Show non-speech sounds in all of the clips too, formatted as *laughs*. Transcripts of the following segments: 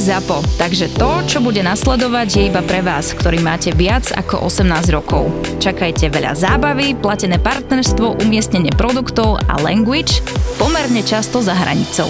Je ZAPO, takže to, čo bude nasledovať, je iba pre vás, ktorý máte viac ako 18 rokov. Čakajte veľa zábavy, platené partnerstvo, umiestnenie produktov a language pomerne často za hranicou.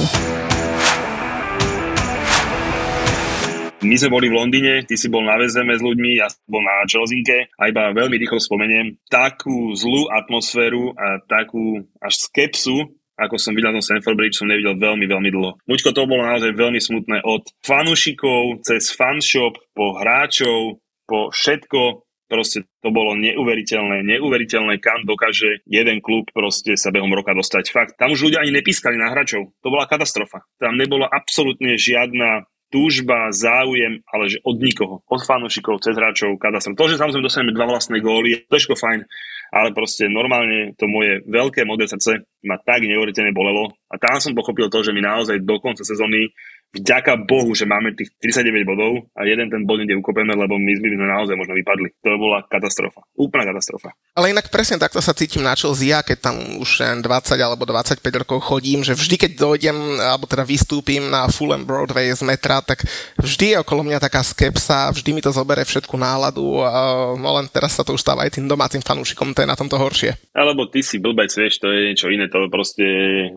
My sme boli v Londýne, ty si bol na VZM s ľuďmi, ja som bol na Čelzinke a iba veľmi rýchlo spomeniem takú zlú atmosféru a takú až skepsu, ako som videl na Stanford Bridge, som nevidel veľmi, veľmi dlho. Mučko, to bolo naozaj veľmi smutné od fanúšikov, cez fanshop, po hráčov, po všetko, proste to bolo neuveriteľné, neuveriteľné, kam dokáže jeden klub proste sa behom roka dostať. Fakt, tam už ľudia ani nepískali na hráčov. To bola katastrofa. Tam nebola absolútne žiadna túžba, záujem, ale že od nikoho. Od fanúšikov, cez hráčov, katastrofa. To, že samozrejme dostaneme dva vlastné góly, to fajn, ale proste normálne to moje veľké modré srdce ma tak neuveriteľne bolelo a tam som pochopil to, že mi naozaj do konca sezóny vďaka Bohu, že máme tých 39 bodov a jeden ten bod niekde ukopeme, lebo my sme naozaj možno vypadli. To bola katastrofa. Úplná katastrofa. Ale inak presne takto sa cítim na Chelsea, ja keď tam už 20 alebo 25 rokov chodím, že vždy keď dojdem, alebo teda vystúpim na Fulham Broadway z metra, tak vždy je okolo mňa taká skepsa, vždy mi to zobere všetku náladu a no len teraz sa to už stáva aj tým domácim fanúšikom, to je na tomto horšie. Alebo ty si blbec, vieš, to je niečo iné, to proste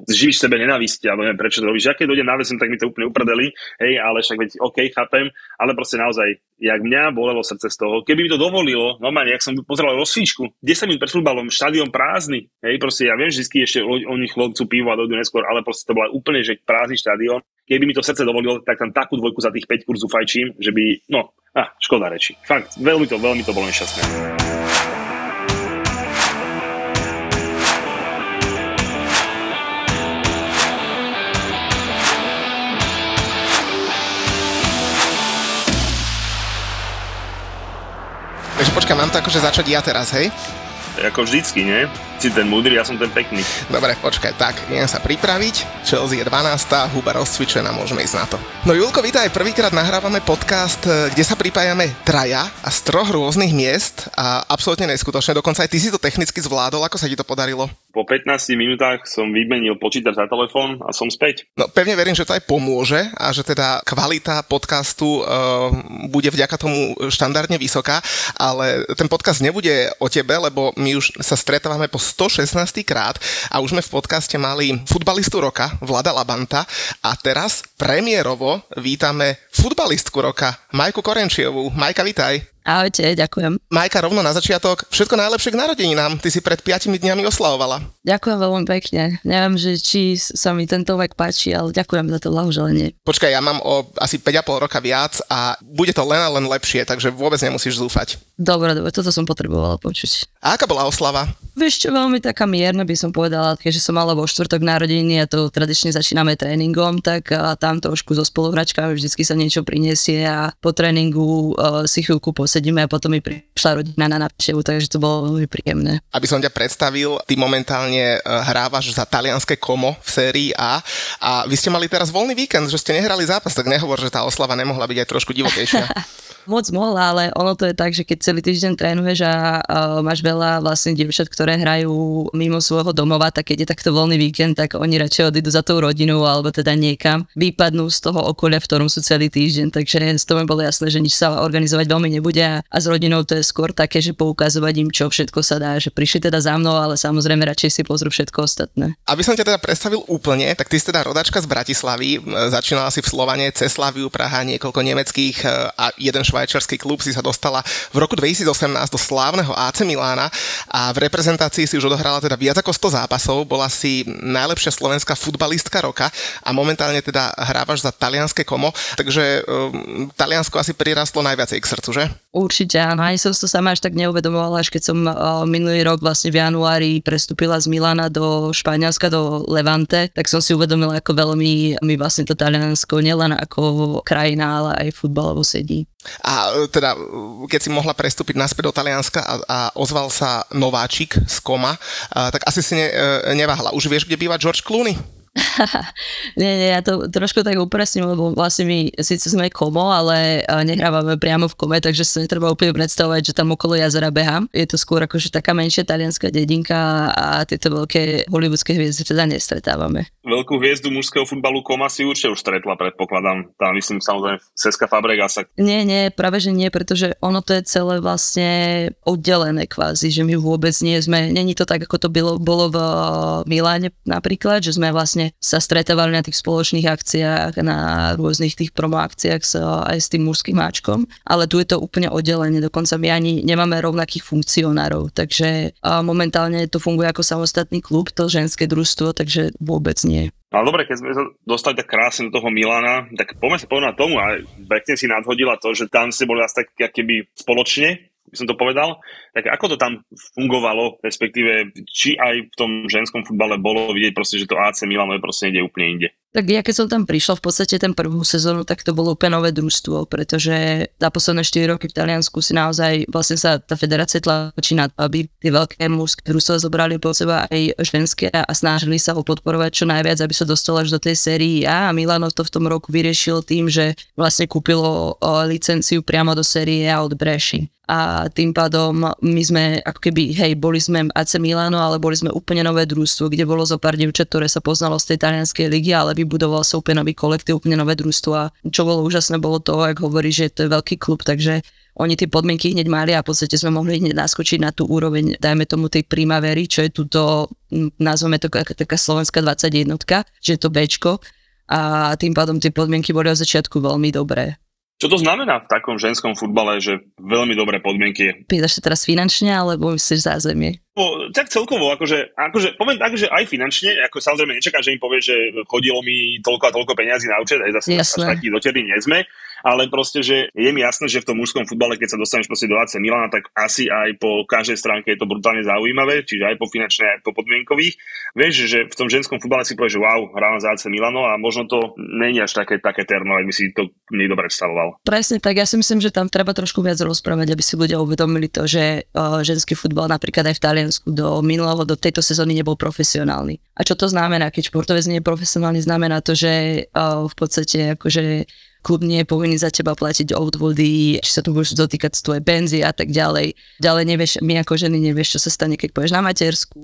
živíš sebe nenávisti, alebo neviem prečo to robíš. Ja keď dojdem na tak mi to úplne uprdeli, hej, ale však veď, OK, chápem, ale proste naozaj, jak mňa bolelo srdce z toho, keby mi to dovolilo, normálne, jak som pozeral rozsvíčku, 10 minút pred futbalom, štadión prázdny, hej, proste ja viem, že vždy ešte o nich chcú pivo a dojdu neskôr, ale proste to bola úplne, že prázdny štadión. Keby mi to srdce dovolilo, tak tam takú dvojku za tých 5 kurzu fajčím, že by, no, ah, škoda reči. Fakt, veľmi to, veľmi to bolo nešťastné. Počkaj, mám to akože začať ja teraz, hej? Ako vždycky, nie? Si ten múdry, ja som ten pekný. Dobre, počkaj, tak, idem sa pripraviť. Chelsea je 12. huba rozcvičená, môžeme ísť na to. No Julko, vítaj, prvýkrát nahrávame podcast, e, kde sa pripájame traja a z troch rôznych miest a absolútne neskutočne, dokonca aj ty si to technicky zvládol, ako sa ti to podarilo? Po 15 minútach som vymenil počítač za telefón a som späť. No pevne verím, že to aj pomôže a že teda kvalita podcastu uh, bude vďaka tomu štandardne vysoká, ale ten podcast nebude o tebe, lebo my už sa stretávame po 116 krát a už sme v podcaste mali futbalistu roka, Vlada Labanta a teraz premiérovo vítame futbalistku roka, Majku Korenčiovú. Majka, vitaj. Ahojte, ďakujem. Majka, rovno na začiatok, všetko najlepšie k narodeninám. Ty si pred 5 dňami oslavovala. Ďakujem veľmi pekne. Neviem, že či sa mi tento vek páči, ale ďakujem za to blahoželenie. Počkaj, ja mám o asi 5,5 roka viac a bude to len a len lepšie, takže vôbec nemusíš zúfať. Dobre, dobre, toto som potrebovala počuť. A aká bola oslava? Vieš čo, veľmi taká mierna by som povedala, keďže som mala vo štvrtok narodeniny a to tradične začíname tréningom, tak tam trošku so spoluhračkami vždycky sa niečo prinesie a po tréningu uh, si chvíľku posedíme a potom mi prišla rodina na návštevu, takže to bolo veľmi príjemné. Aby som ťa predstavil, ty momentálne uh, hrávaš za talianské komo v sérii A a vy ste mali teraz voľný víkend, že ste nehrali zápas, tak nehovor, že tá oslava nemohla byť aj trošku divokejšia. *laughs* moc mohla, ale ono to je tak, že keď celý týždeň trénuješ a uh, máš veľa vlastne dievčat, ktoré hrajú mimo svojho domova, tak keď je takto voľný víkend, tak oni radšej odídu za tou rodinou alebo teda niekam, vypadnú z toho okolia, v ktorom sú celý týždeň, takže z toho mi bolo jasné, že nič sa organizovať veľmi nebude a, s rodinou to je skôr také, že poukazovať im, čo všetko sa dá, že prišli teda za mnou, ale samozrejme radšej si pozrú všetko ostatné. Aby som ťa teda predstavil úplne, tak ty si teda rodačka z Bratislavy, začínala si v Slovane, Ceslaviu, Praha, niekoľko nemeckých a jeden švajčiarsky klub, si sa dostala v roku 2018 do slávneho AC Milána a v reprezentácii si už odohrala teda viac ako 100 zápasov, bola si najlepšia slovenská futbalistka roka a momentálne teda hrávaš za talianské komo, takže um, Taliansko asi prirastlo najviacej k srdcu, že? Určite áno, aj som to sama až tak neuvedomovala, až keď som uh, minulý rok vlastne v januári prestúpila z Milana do Španielska, do Levante, tak som si uvedomila, ako veľmi mi vlastne to Taliansko nielen ako krajina, ale aj futbalovo sedí. A e, teda, keď si mohla prestúpiť naspäť do Talianska a, a ozval sa nováčik z Koma, a, tak asi si ne, e, neváhla. Už vieš, kde býva George Clooney? *laughs* nie, nie, ja to trošku tak upresním, lebo vlastne my síce sme komo, ale nehrávame priamo v kome, takže sa netreba úplne predstavovať, že tam okolo jazera behám. Je to skôr akože taká menšia talianská dedinka a tieto veľké hollywoodske hviezdy teda nestretávame. Veľkú hviezdu mužského futbalu Koma si určite už stretla, predpokladám. Tam myslím samozrejme Seska Fabregasa. Nie, nie, práve že nie, pretože ono to je celé vlastne oddelené kvázi, že my vôbec nie sme, není to tak, ako to bylo, bolo v Miláne napríklad, že sme vlastne vlastne sa stretávali na tých spoločných akciách, na rôznych tých promo akciách s, aj s tým mužským máčkom, ale tu je to úplne oddelenie, dokonca my ani nemáme rovnakých funkcionárov, takže momentálne to funguje ako samostatný klub, to ženské družstvo, takže vôbec nie. No dobre, keď sme sa dostali tak krásne do toho Milana, tak poďme sa povedať tomu a pekne si nadhodila to, že tam ste boli asi tak keby spoločne, by som to povedal, tak ako to tam fungovalo, respektíve či aj v tom ženskom futbale bolo vidieť proste, že to AC Milano je proste ide úplne inde. Tak ja keď som tam prišla v podstate ten prvú sezónu, tak to bolo úplne nové družstvo, pretože za posledné 4 roky v Taliansku si naozaj vlastne sa tá federácia tlačí na to, aby tie veľké mužské družstva zobrali po seba aj ženské a snažili sa ho podporovať čo najviac, aby sa dostalo až do tej sérii A. A Milano to v tom roku vyriešil tým, že vlastne kúpilo licenciu priamo do série A od Breši a tým pádom my sme ako keby, hej, boli sme AC Milano, ale boli sme úplne nové družstvo, kde bolo zo pár dievčat, ktoré sa poznalo z tej talianskej ligy, ale vybudoval sa úplne nový kolektív, úplne nové družstvo a čo bolo úžasné, bolo to, ako hovorí, že to je veľký klub, takže oni tie podmienky hneď mali a v podstate sme mohli hneď naskočiť na tú úroveň, dajme tomu tej primavery, čo je túto, nazveme to taká slovenská 21, že je to Bčko a tým pádom tie podmienky boli od začiatku veľmi dobré. Čo to znamená v takom ženskom futbale, že veľmi dobré podmienky? Pýtaš sa teraz finančne, alebo myslíš zázemie? Po, tak celkovo, akože, akože poviem tak, že aj finančne, ako samozrejme nečakám, že im povie, že chodilo mi toľko a toľko peňazí na účet, aj zase až takí doterní nie sme, ale proste, že je mi jasné, že v tom mužskom futbale, keď sa dostaneš proste do AC Milana, tak asi aj po každej stránke je to brutálne zaujímavé, čiže aj po finančnej, aj po podmienkových. Vieš, že v tom ženskom futbale si povieš, že wow, hrávam za AC Milano a možno to není až také, také terno, ak by si to niekto predstavoval. Presne tak, ja si myslím, že tam treba trošku viac rozprávať, aby si ľudia uvedomili to, že ženský futbal napríklad aj v Taliansku do minulého, do tejto sezóny nebol profesionálny. A čo to znamená? Keď športovec nie je profesionálny, znamená to, že v podstate akože klub nie je povinný za teba platiť odvody, či sa tu budeš dotýkať z tvojej benzy a tak ďalej. Ďalej nevieš, my ako ženy nevieš, čo sa stane, keď pôjdeš na matersku,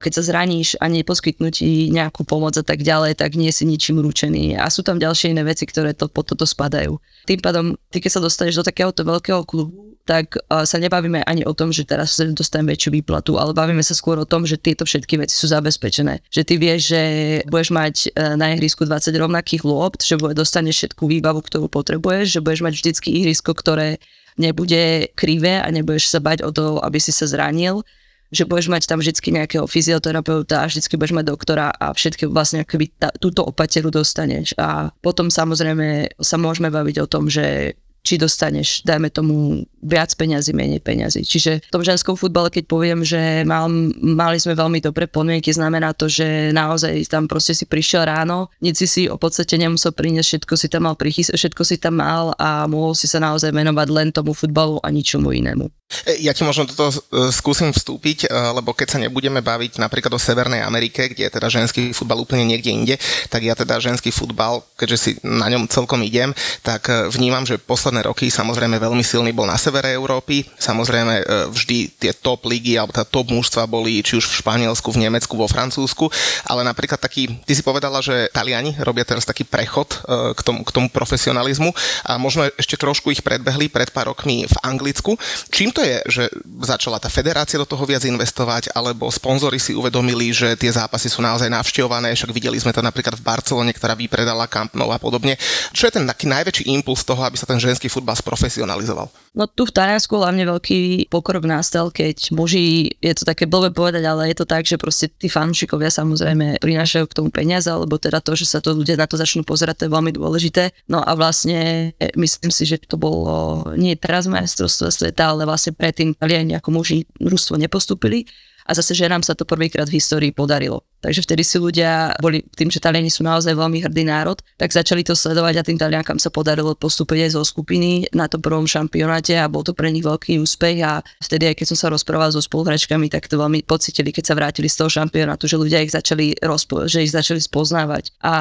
keď sa zraníš a neposkytnú ti nejakú pomoc a tak ďalej, tak nie si ničím ručený. A sú tam ďalšie iné veci, ktoré to, pod toto spadajú. Tým pádom, ty keď sa dostaneš do takéhoto veľkého klubu, tak sa nebavíme ani o tom, že teraz dostanem väčšiu výplatu, ale bavíme sa skôr o tom, že tieto všetky veci sú zabezpečené. Že ty vieš, že budeš mať e, na ihrisku 20 rovnakých lopt, že dostaneš všetku výbavu, ktorú potrebuješ, že budeš mať vždycky ihrisko, ktoré nebude krivé a nebudeš sa bať o to, aby si sa zranil že budeš mať tam vždy nejakého fyzioterapeuta a vždy budeš mať doktora a všetky vlastne akoby túto opateru dostaneš. A potom samozrejme sa môžeme baviť o tom, že či dostaneš, dajme tomu, viac peňazí, menej peňazí. Čiže v tom ženskom futbale, keď poviem, že mal, mali sme veľmi dobré podmienky, znamená to, že naozaj tam proste si prišiel ráno, nic si si o podstate nemusel priniesť, všetko si tam mal prichys- všetko si tam mal a mohol si sa naozaj venovať len tomu futbalu a ničomu inému. E, ja ti možno toto e, skúsim vstúpiť, e, lebo keď sa nebudeme baviť napríklad o Severnej Amerike, kde je teda ženský futbal úplne niekde inde, tak ja teda ženský futbal, keďže si na ňom celkom idem, tak vnímam, že posledné roky samozrejme veľmi silný bol na severe Európy. Samozrejme vždy tie top ligy alebo tá top mužstva boli či už v Španielsku, v Nemecku, vo Francúzsku, ale napríklad taký, ty si povedala, že Taliani robia teraz taký prechod k tomu, k tomu profesionalizmu a možno ešte trošku ich predbehli pred pár rokmi v Anglicku. Čím to je, že začala tá federácia do toho viac investovať, alebo sponzory si uvedomili, že tie zápasy sú naozaj navštevované, však videli sme to napríklad v Barcelone, ktorá vypredala Camp Nou a podobne. Čo je ten taký najväčší impuls toho, aby sa ten ženský ženský futbal sprofesionalizoval? No tu v Taliansku hlavne veľký pokrok nastal, keď muži, je to také blbé povedať, ale je to tak, že proste tí fanúšikovia samozrejme prinášajú k tomu peniaze, alebo teda to, že sa to ľudia na to začnú pozerať, to je veľmi dôležité. No a vlastne e, myslím si, že to bolo nie teraz majstrovstvo sveta, ale vlastne predtým Taliani ako muži družstvo nepostupili a zase ženám sa to prvýkrát v histórii podarilo. Takže vtedy si ľudia boli, tým, že Taliani sú naozaj veľmi hrdý národ, tak začali to sledovať a tým Taliankám sa podarilo postúpiť aj zo skupiny na tom prvom šampionáte a bol to pre nich veľký úspech a vtedy aj keď som sa rozprával so spoluhračkami, tak to veľmi pocitili, keď sa vrátili z toho šampionátu, že ľudia ich začali rozpo- že ich začali spoznávať. A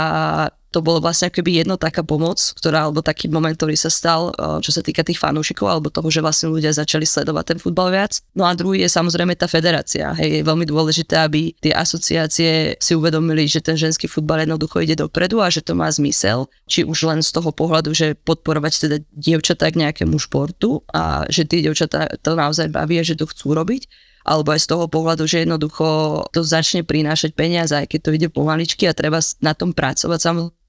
to bolo vlastne keby jedno taká pomoc, ktorá, alebo taký moment, ktorý sa stal, eh, čo sa týka tých fanúšikov, alebo toho, že vlastne ľudia začali sledovať ten futbal viac. No a druhý je samozrejme tá federácia. Hej, je veľmi dôležité, aby tie asociácie si uvedomili, že ten ženský futbal jednoducho ide dopredu a že to má zmysel, či už len z toho pohľadu, že podporovať teda dievčatá k nejakému športu a že tie dievčatá to naozaj baví a že to chcú robiť alebo aj z toho pohľadu, že jednoducho to začne prinášať peniaze, aj keď to ide pomaličky a treba na tom pracovať samozrejme.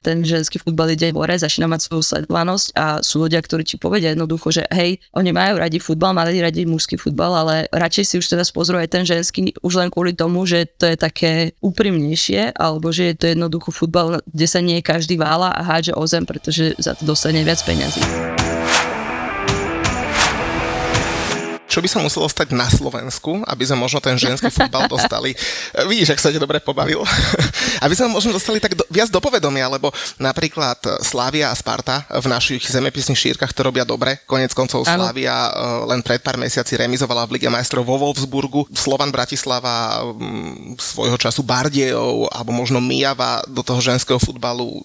Ten ženský futbal ide hore, začína mať svoju sledovanosť a sú ľudia, ktorí ti povedia jednoducho, že hej, oni majú radi futbal, mali radi mužský futbal, ale radšej si už teraz pozrú aj ten ženský už len kvôli tomu, že to je také úprimnejšie, alebo že je to jednoducho futbal, kde sa nie každý vála a hádže o zem, pretože za to dostane viac peňazí. Čo by sa muselo stať na Slovensku, aby sme možno ten ženský futbal dostali. *laughs* Vidíš, ak sa ti dobre pobavil. *laughs* aby sme možno dostali tak do, viac do povedomia, lebo napríklad Slávia a Sparta v našich zemepisných šírkach to robia dobre. Konec koncov Slávia eh, len pred pár mesiaci remizovala v Lige majstrov vo Wolfsburgu. Slovan Bratislava mm, svojho času Bardejov alebo možno Mijava do toho ženského futbalu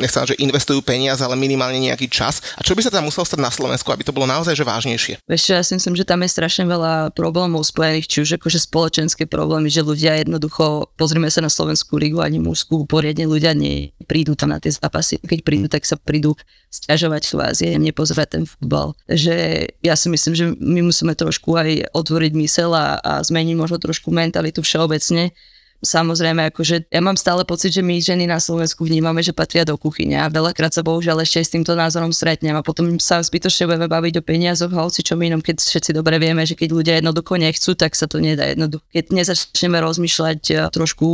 nechcem, že investujú peniaze, ale minimálne nejaký čas. A čo by sa tam muselo stať na Slovensku, aby to bolo naozaj že vážnejšie? Vieš ja si myslím, že tam je strašne veľa problémov spojených, či už akože spoločenské problémy, že ľudia jednoducho, pozrime sa na Slovenskú ligu, ani mužskú, poriadne ľudia neprídu tam na tie zápasy. Keď prídu, tak sa prídu stiažovať kvázi, nepozerať ten futbal. Že ja si myslím, že my musíme trošku aj otvoriť mysel a, a zmeniť možno trošku mentalitu všeobecne, samozrejme, akože ja mám stále pocit, že my ženy na Slovensku vnímame, že patria do kuchyne a veľakrát sa bohužiaľ ešte s týmto názorom stretnem a potom sa zbytočne budeme baviť o peniazoch a hoci čo inom, keď všetci dobre vieme, že keď ľudia jednoducho nechcú, tak sa to nedá jednoducho. Keď nezačneme rozmýšľať eh, trošku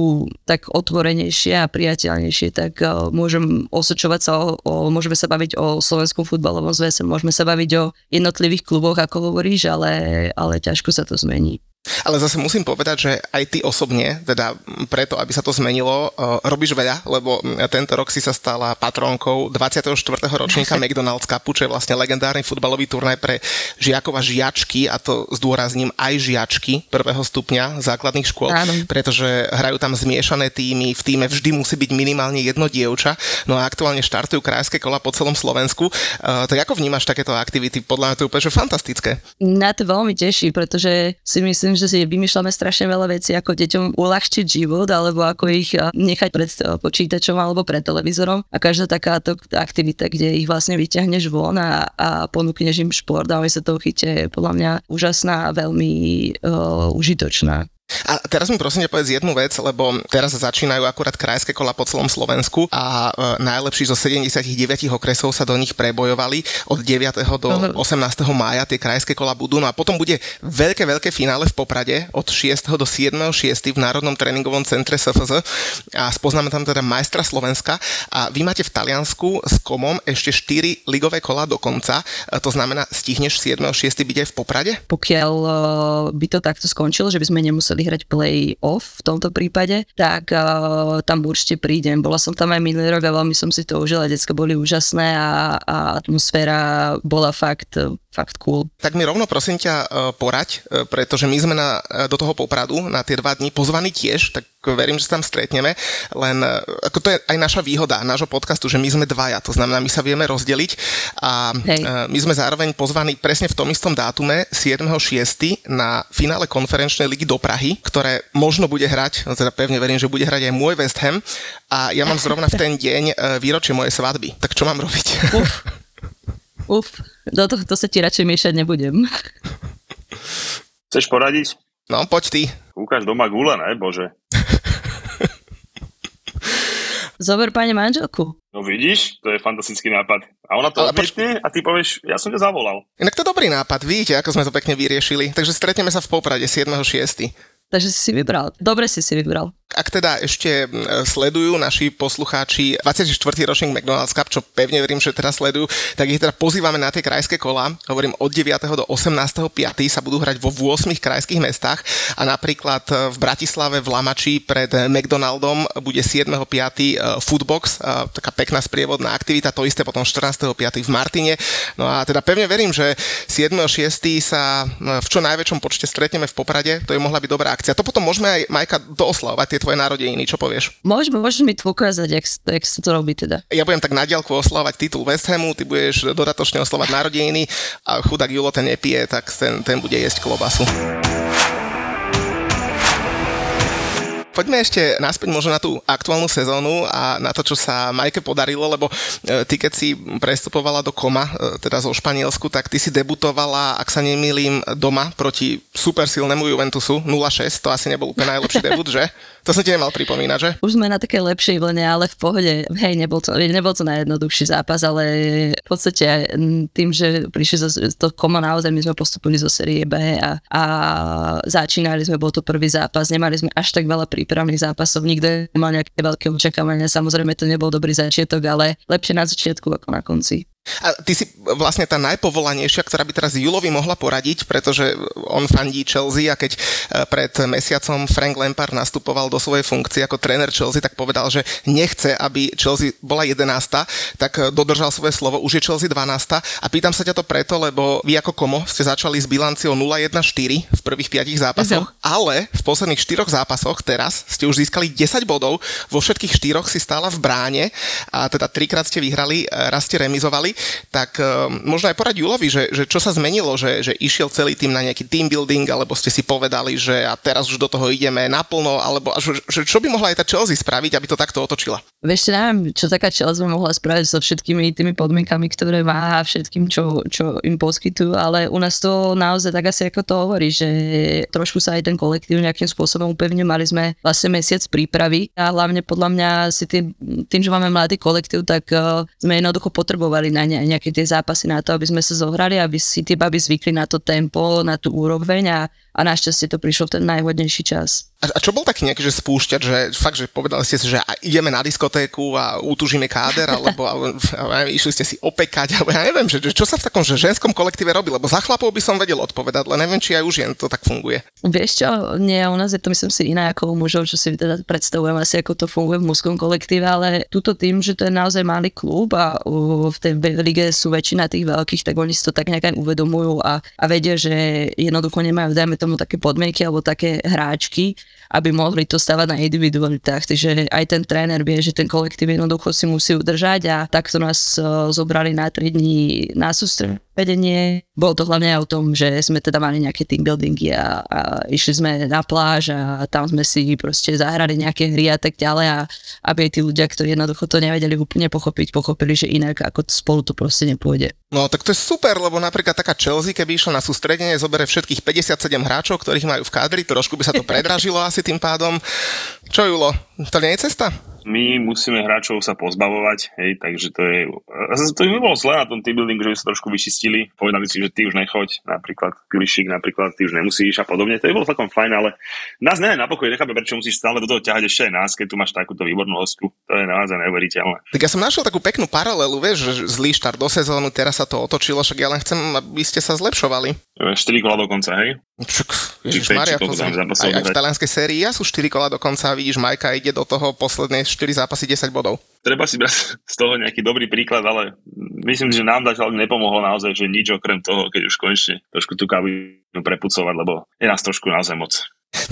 tak otvorenejšie a priateľnejšie, tak uh, môžem osočovať sa o, o, môžeme sa baviť o slovenskom futbalovom zväze, môžeme sa baviť o jednotlivých kluboch, ako hovoríš, ale, ale ťažko sa to zmení. Ale zase musím povedať, že aj ty osobne, teda preto, aby sa to zmenilo, uh, robíš veľa, lebo tento rok si sa stala patrónkou 24. ročníka *laughs* McDonald's Cupu, čo je vlastne legendárny futbalový turnaj pre žiakov a žiačky, a to zdôrazním aj žiačky prvého stupňa základných škôl, Áno. pretože hrajú tam zmiešané týmy, v týme vždy musí byť minimálne jedno dievča, no a aktuálne štartujú krajské kola po celom Slovensku. Uh, tak ako vnímaš takéto aktivity? Podľa mňa to je úplne fantastické. Na to veľmi teší, pretože si myslím, že si vymýšľame strašne veľa vecí, ako deťom uľahčiť život, alebo ako ich nechať pred e, počítačom alebo pred televízorom. A každá takáto aktivita, kde ich vlastne vyťahneš von a, a ponúkneš im šport a oni sa toho chytia, je podľa mňa úžasná a veľmi uh, užitočná. A teraz mi prosím ťa povedz jednu vec, lebo teraz začínajú akurát krajské kola po celom Slovensku a e, najlepší zo 79 okresov sa do nich prebojovali od 9. do 18. mája tie krajské kola budú. No a potom bude veľké, veľké finále v Poprade od 6. do 7. 6. v Národnom tréningovom centre SFZ a spoznáme tam teda majstra Slovenska a vy máte v Taliansku s Komom ešte 4 ligové kola do konca. E, to znamená, stihneš 7. 6. byť aj v Poprade? Pokiaľ e, by to takto skončilo, že by sme nemuseli chceli hrať play-off v tomto prípade, tak uh, tam určite prídem. Bola som tam aj minulý rok a veľmi som si to užila, decka boli úžasné a, a atmosféra bola fakt fakt cool. Tak mi rovno prosím ťa e, poraď, e, pretože my sme na, do toho Popradu na tie dva dní pozvaní tiež, tak verím, že sa tam stretneme, len ako to je aj naša výhoda nášho podcastu, že my sme dvaja, to znamená, my sa vieme rozdeliť a Hej. my sme zároveň pozvaní presne v tom istom dátume 7.6. na finále konferenčnej ligy do Prahy ktoré možno bude hrať, teda pevne verím, že bude hrať aj môj West Ham a ja mám zrovna v ten deň e, výročie mojej svadby. Tak čo mám robiť? Uf, uf do tohto sa ti radšej miešať nebudem. Chceš poradiť? No, poď ty. Ukáž doma gule, ne, bože. Zober pani manželku. No vidíš, to je fantastický nápad. A ona to odmietne a ty povieš, ja som ťa zavolal. Inak to je dobrý nápad, vidíte, ako sme to pekne vyriešili. Takže stretneme sa v Poprade 7.6. Takže si si vybral. Dobre si si vybral. Ak teda ešte sledujú naši poslucháči 24. ročník McDonald's Cup, čo pevne verím, že teraz sledujú, tak ich teda pozývame na tie krajské kola. Hovorím, od 9. do 18.5. sa budú hrať vo 8 krajských mestách a napríklad e, v Bratislave v Lamači pred McDonaldom bude 7.5. e, Foodbox, e, taká pekná sprievodná aktivita, to isté potom 14.5. v Martine. No a teda pevne verím, že 7.6. sa v čo najväčšom počte stretneme v Poprade, to je mohla byť dobrá akcia. To potom môžeme aj, Majka, dooslavovať tie tvoje narodeniny, čo povieš? Môžeme, môžeš mi to ukázať, jak, jak sa to robí teda. Ja budem tak na diaľku oslavovať titul West Hamu, ty budeš dodatočne oslavať narodeniny a chudák Julo ten nepije, tak ten, ten bude jesť klobasu. Poďme ešte naspäť možno na tú aktuálnu sezónu a na to, čo sa Majke podarilo, lebo e, ty keď si prestupovala do Koma, e, teda zo Španielsku, tak ty si debutovala, ak sa nemýlim, doma proti super silnému Juventusu 0-6, to asi nebol úplne najlepší *laughs* debut, že? To som ti nemal pripomínať, že? Už sme na také lepšej vlne, ale v pohode. Hej, nebol to, nebol to najjednoduchší zápas, ale v podstate tým, že prišli zo, to Koma naozaj, my sme postupili zo série B a, a začínali sme, bol to prvý zápas, nemali sme až tak veľa príprav prípravných zápasov, nikto nemal nejaké veľké očakávania, samozrejme to nebol dobrý začiatok, ale lepšie na začiatku ako na konci. A ty si vlastne tá najpovolanejšia, ktorá by teraz Julovi mohla poradiť, pretože on fandí Chelsea a keď e, pred mesiacom Frank Lampard nastupoval do svojej funkcie ako tréner Chelsea, tak povedal, že nechce, aby Chelsea bola 11, tak e, dodržal svoje slovo, už je Chelsea 12. A pýtam sa ťa to preto, lebo vy ako Komo ste začali s bilanciou 0-1-4 v prvých 5 zápasoch, uh-huh. ale v posledných 4 zápasoch teraz ste už získali 10 bodov, vo všetkých 4 si stála v bráne a teda trikrát ste vyhrali, e, raz ste remizovali tak uh, možno aj porať Julovi, že, že čo sa zmenilo, že, že išiel celý tým na nejaký team building, alebo ste si povedali, že a teraz už do toho ideme naplno, alebo že, že čo by mohla aj tá Chelsea spraviť, aby to takto otočila? Vieš, neviem, čo taká Chelsea mohla spraviť so všetkými tými podmienkami, ktoré má a všetkým, čo, čo im poskytujú, ale u nás to naozaj tak asi ako to hovorí, že trošku sa aj ten kolektív nejakým spôsobom upevne, mali sme vlastne mesiac prípravy a hlavne podľa mňa si tým, tým že máme mladý kolektív, tak uh, sme jednoducho potrebovali na ne, nejaké tie zápasy na to, aby sme sa zohrali, aby si tie baby zvykli na to tempo, na tú úroveň a a našťastie to prišlo v ten najhodnejší čas. A, a čo bol taký nejaký, že spúšťať, že fakt, že povedali ste si, že ideme na diskotéku a utužíme káder, alebo, alebo neviem, išli ste si opekať, alebo ja neviem, že, čo sa v takom že ženskom kolektíve robí, lebo za chlapov by som vedel odpovedať, ale neviem, či aj už jen to tak funguje. Vieš čo, nie, u nás je to myslím si iné ako u mužov, čo si teda predstavujem asi, ako to funguje v mužskom kolektíve, ale túto tým, že to je naozaj malý klub a v tej lige sú väčšina tých veľkých, tak oni si to tak nejak uvedomujú a, a vedia, že jednoducho nemajú, dajme tomu také podmienky alebo také hráčky, aby mohli to stavať na individualitách. Takže aj ten tréner vie, že ten kolektív jednoducho si musí udržať a takto nás uh, zobrali na 3 dní na sústredenie vedenie. Bolo to hlavne aj o tom, že sme teda mali nejaké team buildingy a, a išli sme na pláž a tam sme si proste zahrali nejaké hry a tak ďalej a aby tí ľudia, ktorí jednoducho to nevedeli úplne pochopiť, pochopili, že inak ako spolu to proste nepôjde. No tak to je super, lebo napríklad taká Chelsea, keby išla na sústredenie, zobere všetkých 57 hráčov, ktorých majú v kádri, trošku by sa to *laughs* predražilo asi tým pádom. Čo Julo, to nie je cesta? my musíme hráčov sa pozbavovať, hej, takže to je, to by bolo zle na tom team building, že by sa trošku vyčistili, povedali si, že ty už nechoď, napríklad Pilišik, napríklad ty už nemusíš a podobne, to by bolo takom fajn, ale nás ne na pokoj, nechápe, prečo musíš stále do toho ťahať ešte aj nás, keď tu máš takúto výbornú hostku, to je naozaj neuveriteľné. Tak ja som našiel takú peknú paralelu, vieš, že zlý štart do sezónu, teraz sa to otočilo, však ja len chcem, aby ste sa zlepšovali. 4 kola do konca, hej? Čak, Ježiš, Maria, aj, aj v talianskej sérii ja sú 4 kola do konca, vidíš, Majka ide do toho poslednej 4 zápasy 10 bodov. Treba si brať z toho nejaký dobrý príklad, ale myslím, že nám zatiaľ nepomohlo naozaj, že nič okrem toho, keď už konečne trošku tú kabinu prepucovať, lebo je nás trošku naozaj moc.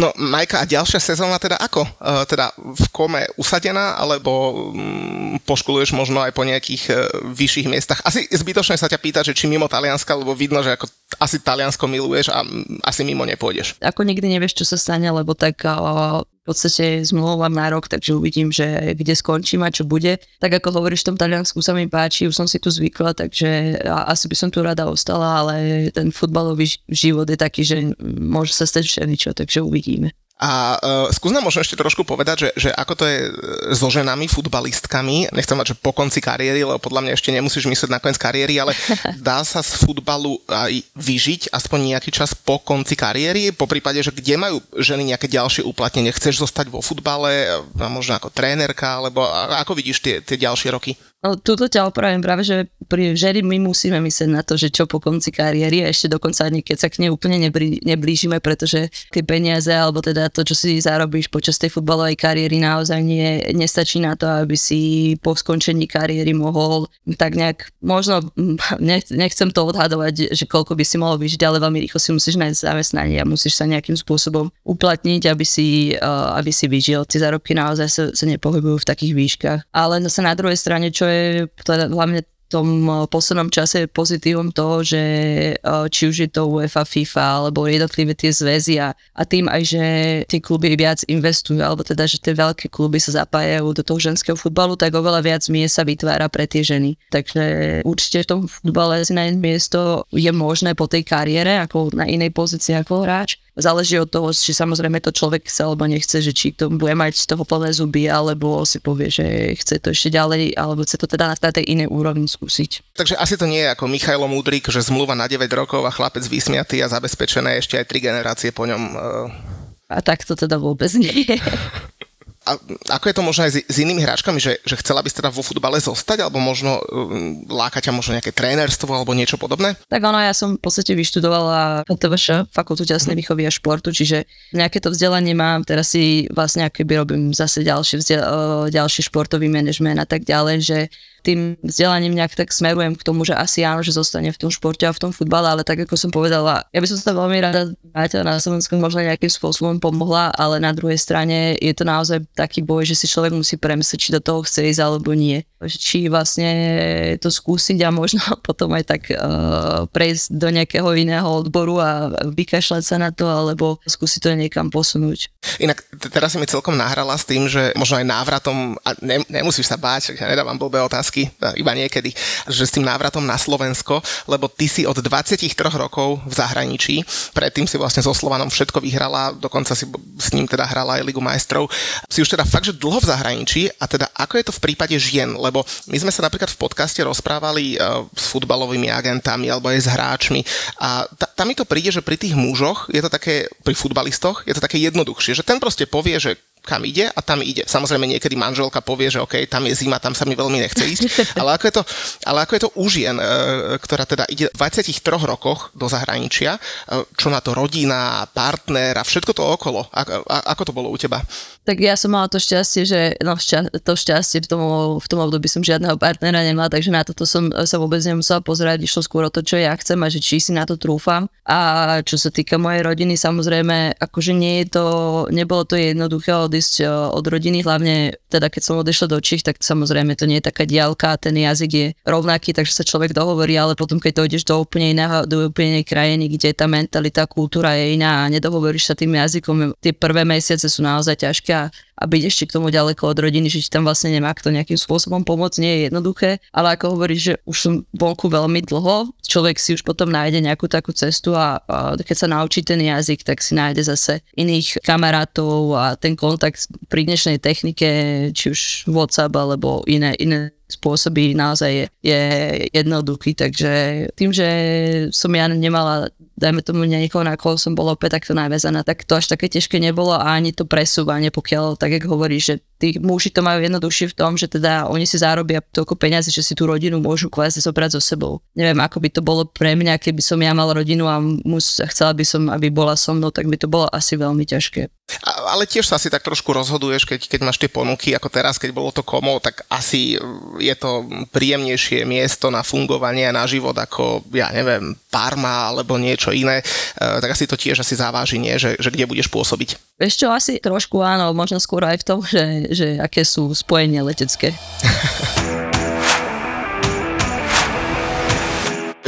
No, Majka, a ďalšia sezóna teda ako? E, teda v kome usadená, alebo mm, poškuluješ možno aj po nejakých e, vyšších miestach? Asi zbytočne sa ťa pýtať, že či mimo Talianska, lebo vidno, že ako asi Taliansko miluješ a asi mimo nepôjdeš. Ako nikdy nevieš, čo sa stane, lebo tak v podstate zmluvám na rok, takže uvidím, že kde skončím a čo bude. Tak ako hovoríš, v tom Taliansku sa mi páči, už som si tu zvykla, takže asi by som tu rada ostala, ale ten futbalový život je taký, že môže sa stať všeličo, takže uvidíme. A uh, skús nám možno ešte trošku povedať, že, že ako to je so ženami, futbalistkami. Nechcem mať, že po konci kariéry, lebo podľa mňa ešte nemusíš myslieť na koniec kariéry, ale *laughs* dá sa z futbalu aj vyžiť aspoň nejaký čas po konci kariéry? Po prípade, že kde majú ženy nejaké ďalšie uplatnenie? Chceš zostať vo futbale, možno ako trénerka, alebo ako vidíš tie, tie ďalšie roky? No, tuto ťa opravím práve, že pri ženy my musíme myslieť na to, že čo po konci kariéry a ešte dokonca ani keď sa k nej úplne neblí, neblížime, pretože tie peniaze alebo teda to, čo si zarobíš počas tej futbalovej kariéry naozaj nie, nestačí na to, aby si po skončení kariéry mohol tak nejak, možno nech, nechcem to odhadovať, že koľko by si mohol vyžiť, ale veľmi rýchlo si musíš nájsť zamestnanie a musíš sa nejakým spôsobom uplatniť, aby si, uh, aby si vyžil. Tie zárobky naozaj sa, sa nepohybujú v takých výškach. Ale sa na druhej strane, čo je teda hlavne tom eh, poslednom čase pozitívom toho, že eh, či už je to UEFA, FIFA alebo jednotlivé tie zväzy a, a tým aj, že tie kluby viac investujú, alebo teda, že tie veľké kluby sa zapájajú do toho ženského futbalu, tak oveľa viac miest sa vytvára pre tie ženy. Takže určite v tom futbale si nájsť miesto je možné po tej kariére, ako na inej pozícii ako hráč, záleží od toho, či samozrejme to človek chce alebo nechce, že či to bude mať z toho plné zuby, alebo si povie, že chce to ešte ďalej, alebo chce to teda na tej inej úrovni skúsiť. Takže asi to nie je ako Michailo Múdrik, že zmluva na 9 rokov a chlapec vysmiatý a zabezpečené ešte aj tri generácie po ňom. Uh... A tak to teda vôbec nie je. *laughs* a ako je to možno aj s, s inými hráčkami, že, že chcela by si teda vo futbale zostať, alebo možno um, láka ťa možno nejaké trénerstvo alebo niečo podobné? Tak ono, ja som v podstate vyštudovala TVŠ, Fakultu telesnej výchovy a športu, čiže nejaké to vzdelanie mám, teraz si vlastne akoby robím zase ďalší, vzdel- ďalší športový manažment a tak ďalej, že tým vzdelaním nejak tak smerujem k tomu, že asi áno, že zostane v tom športe a v tom futbale, ale tak ako som povedala, ja by som sa veľmi rada vrátil na Slovensku možno nejakým spôsobom pomohla, ale na druhej strane je to naozaj taký boj, že si človek musí premyslieť, či do toho chce ísť alebo nie. Či vlastne to skúsiť a možno *laughs* potom aj tak uh, prejsť do nejakého iného odboru a vykašľať sa na to, alebo skúsiť to niekam posunúť. Inak teraz si mi celkom nahrala s tým, že možno aj návratom, a ne, nemusíš sa báť, ja nedávam blbé otázky, otázky, iba niekedy, že s tým návratom na Slovensko, lebo ty si od 23 rokov v zahraničí, predtým si vlastne so Slovanom všetko vyhrala, dokonca si s ním teda hrala aj Ligu majstrov. Si už teda fakt, že dlho v zahraničí a teda ako je to v prípade žien, lebo my sme sa napríklad v podcaste rozprávali uh, s futbalovými agentami alebo aj s hráčmi a tam mi to príde, že pri tých mužoch je to také, pri futbalistoch je to také jednoduchšie, že ten proste povie, že kam ide a tam ide. Samozrejme niekedy manželka povie, že OK, tam je zima, tam sa mi veľmi nechce ísť, *laughs* ale ako je to, ale ako je to u žien, e, ktorá teda ide v 23 rokoch do zahraničia, e, čo na to rodina, partner a všetko to okolo. Ako, ako to bolo u teba? Tak ja som mala to šťastie, že no šťa, to šťastie v tom, v tom období som žiadneho partnera nemala, takže na toto som sa vôbec nemusela pozerať, išlo skôr o to, čo ja chcem a že či si na to trúfam. A čo sa týka mojej rodiny, samozrejme, akože nie je to, nebolo to jednoduché od odísť eh, od rodiny, hlavne teda keď som odišla do Čích, tak samozrejme to nie je taká diálka, ten jazyk je rovnaký, takže sa človek dohovorí, ale potom keď dojdeš do úplne iného, do úplne inej krajiny, kde tá mentalita, kultúra je iná a nedohovoríš sa tým jazykom, tie prvé mesiace sú naozaj ťažké a a byť ešte k tomu ďaleko od rodiny, že ti tam vlastne nemá kto nejakým spôsobom pomôcť, nie je jednoduché, ale ako hovoríš, že už som vonku veľmi dlho, človek si už potom nájde nejakú takú cestu a, a keď sa naučí ten jazyk, tak si nájde zase iných kamarátov a ten kontakt pri dnešnej technike, či už WhatsApp alebo iné, iné spôsoby naozaj je, je jednoduchý, takže tým, že som ja nemala dajme tomu niekoho, na koho som bola opäť takto naviazaná, tak to až také ťažké nebolo a ani to presúvanie, pokiaľ, tak ako hovoríš, že tí muži to majú jednoduchšie v tom, že teda oni si zárobia toľko peniazy, že si tú rodinu môžu kvázi zobrať so sebou. Neviem, ako by to bolo pre mňa, keby som ja mal rodinu a mus, chcela by som, aby bola so mnou, tak by to bolo asi veľmi ťažké. Ale tiež sa asi tak trošku rozhoduješ, keď, keď máš tie ponuky, ako teraz, keď bolo to komo, tak asi je to príjemnejšie miesto na fungovanie a na život ako, ja neviem, Parma alebo niečo iné. E, tak asi to tiež asi závaží, nie? Že, že kde budeš pôsobiť. Ešte asi trošku áno, možno skôr aj v tom, že, že aké sú spojenia letecké.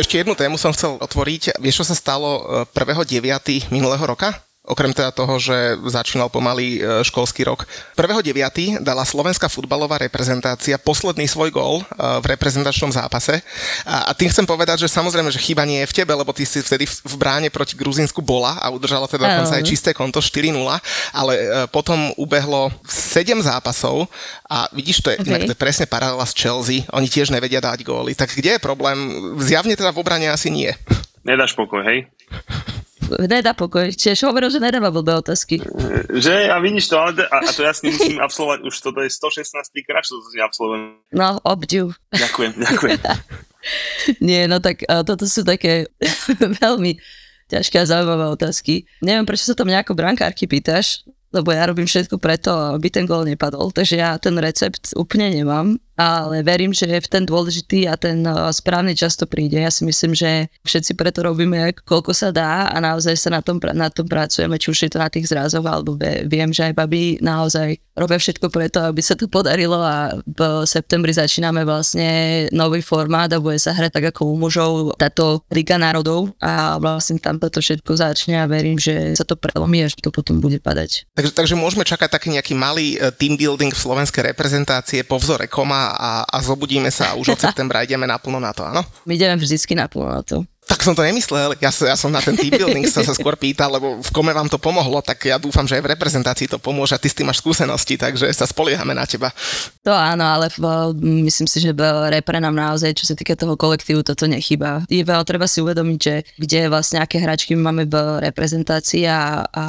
Ešte jednu tému som chcel otvoriť. Vieš, čo sa stalo 1.9. E, minulého roka? Okrem teda toho, že začínal pomaly e, školský rok. 1.9. dala slovenská futbalová reprezentácia posledný svoj gól e, v reprezentačnom zápase. A, a tým chcem povedať, že samozrejme, že chyba nie je v tebe, lebo ty si vtedy v bráne proti Gruzínsku bola a udržala teda dokonca aj čisté konto 4-0, ale e, potom ubehlo 7 zápasov a vidíš, to je, okay. inak to je presne paralela s Chelsea, oni tiež nevedia dať góly. Tak kde je problém? Zjavne teda v obrane asi nie. Nedáš pokoj, hej? Nedá pokoj. Tiež hovoril, že nedáva blbé otázky. Že, a vidíš to, ale a, a to ja s ním musím *laughs* absolvovať, už toto je 116. krát, čo to si absolvujem. No, obdiv. Ďakujem, ďakujem. *laughs* Nie, no tak toto sú také *laughs* veľmi ťažké a zaujímavé otázky. Neviem, prečo sa tam nejako brankárky pýtaš, lebo ja robím všetko preto, aby ten gól nepadol, takže ja ten recept úplne nemám ale verím, že v ten dôležitý a ten uh, správny čas to príde. Ja si myslím, že všetci preto robíme, koľko sa dá a naozaj sa na tom, na tom pracujeme, či už je to na tých zrázoch, alebo viem, že aj baby naozaj robia všetko preto, aby sa to podarilo a v septembri začíname vlastne nový formát a bude sa hrať tak ako u mužov táto Liga národov a vlastne tam to všetko začne a verím, že sa to prelomí a že to potom bude padať. Takže, takže môžeme čakať taký nejaký malý e, team building v slovenskej reprezentácie po vzore Koma a, a zobudíme sa a už od *laughs* septembra ideme naplno na to, áno? My ideme vždycky naplno na to. Tak som to nemyslel, ja, ja som na ten team building sa, sa skôr pýtal, lebo v kome vám to pomohlo, tak ja dúfam, že aj v reprezentácii to pomôže a ty s tým máš skúsenosti, takže sa spoliehame na teba. To áno, ale v, myslím si, že repre nám naozaj, čo sa týka toho kolektívu, toto nechýba. Je veľa, treba si uvedomiť, že kde vlastne aké hračky máme v reprezentácii a, a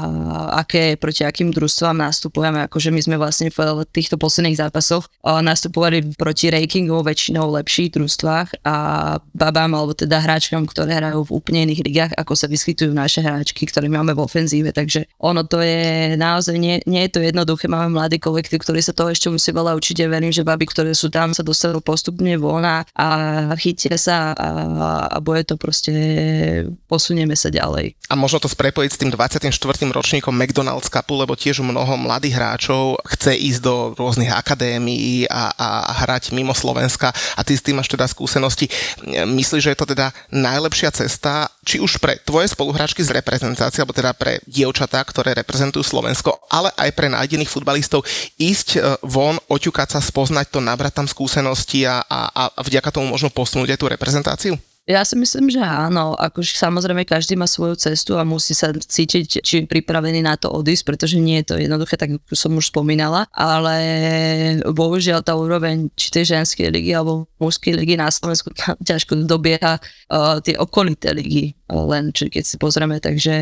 aké, proti akým družstvám nastupujeme, akože my sme vlastne v týchto posledných zápasoch nastupovali proti rankingov väčšinou lepších družstvách a babám, alebo teda hráčkam, ktoré ktoré hrajú v úplne iných ligách, ako sa vyskytujú naše hráčky, ktoré máme v ofenzíve. Takže ono to je naozaj, nie, nie je to jednoduché. Máme mladý kolektív, ktorý sa toho ešte musí veľa učiť. Ja verím, že baby, ktoré sú tam, sa dostanú postupne von a, chytia sa a, a bude to proste, posunieme sa ďalej. A možno to sprepojiť s tým 24. ročníkom McDonald's Cupu, lebo tiež mnoho mladých hráčov chce ísť do rôznych akadémií a, a hrať mimo Slovenska a ty s tým máš teda skúsenosti. Myslíš, že je to teda najlepšie najlepšia cesta, či už pre tvoje spoluhráčky z reprezentácie, alebo teda pre dievčatá, ktoré reprezentujú Slovensko, ale aj pre nájdených futbalistov, ísť e, von, oťukať sa, spoznať to, nabrať tam skúsenosti a, a, a vďaka tomu možno posunúť aj tú reprezentáciu? Ja si myslím, že áno. Akože samozrejme každý má svoju cestu a musí sa cítiť či pripravený na to odísť, pretože nie je to jednoduché, tak ako som už spomínala. Ale bohužiaľ tá úroveň či tej ženskej ligy alebo mužskej ligy na Slovensku ťažko dobieha uh, tie okolité ligy len či keď si pozrieme, takže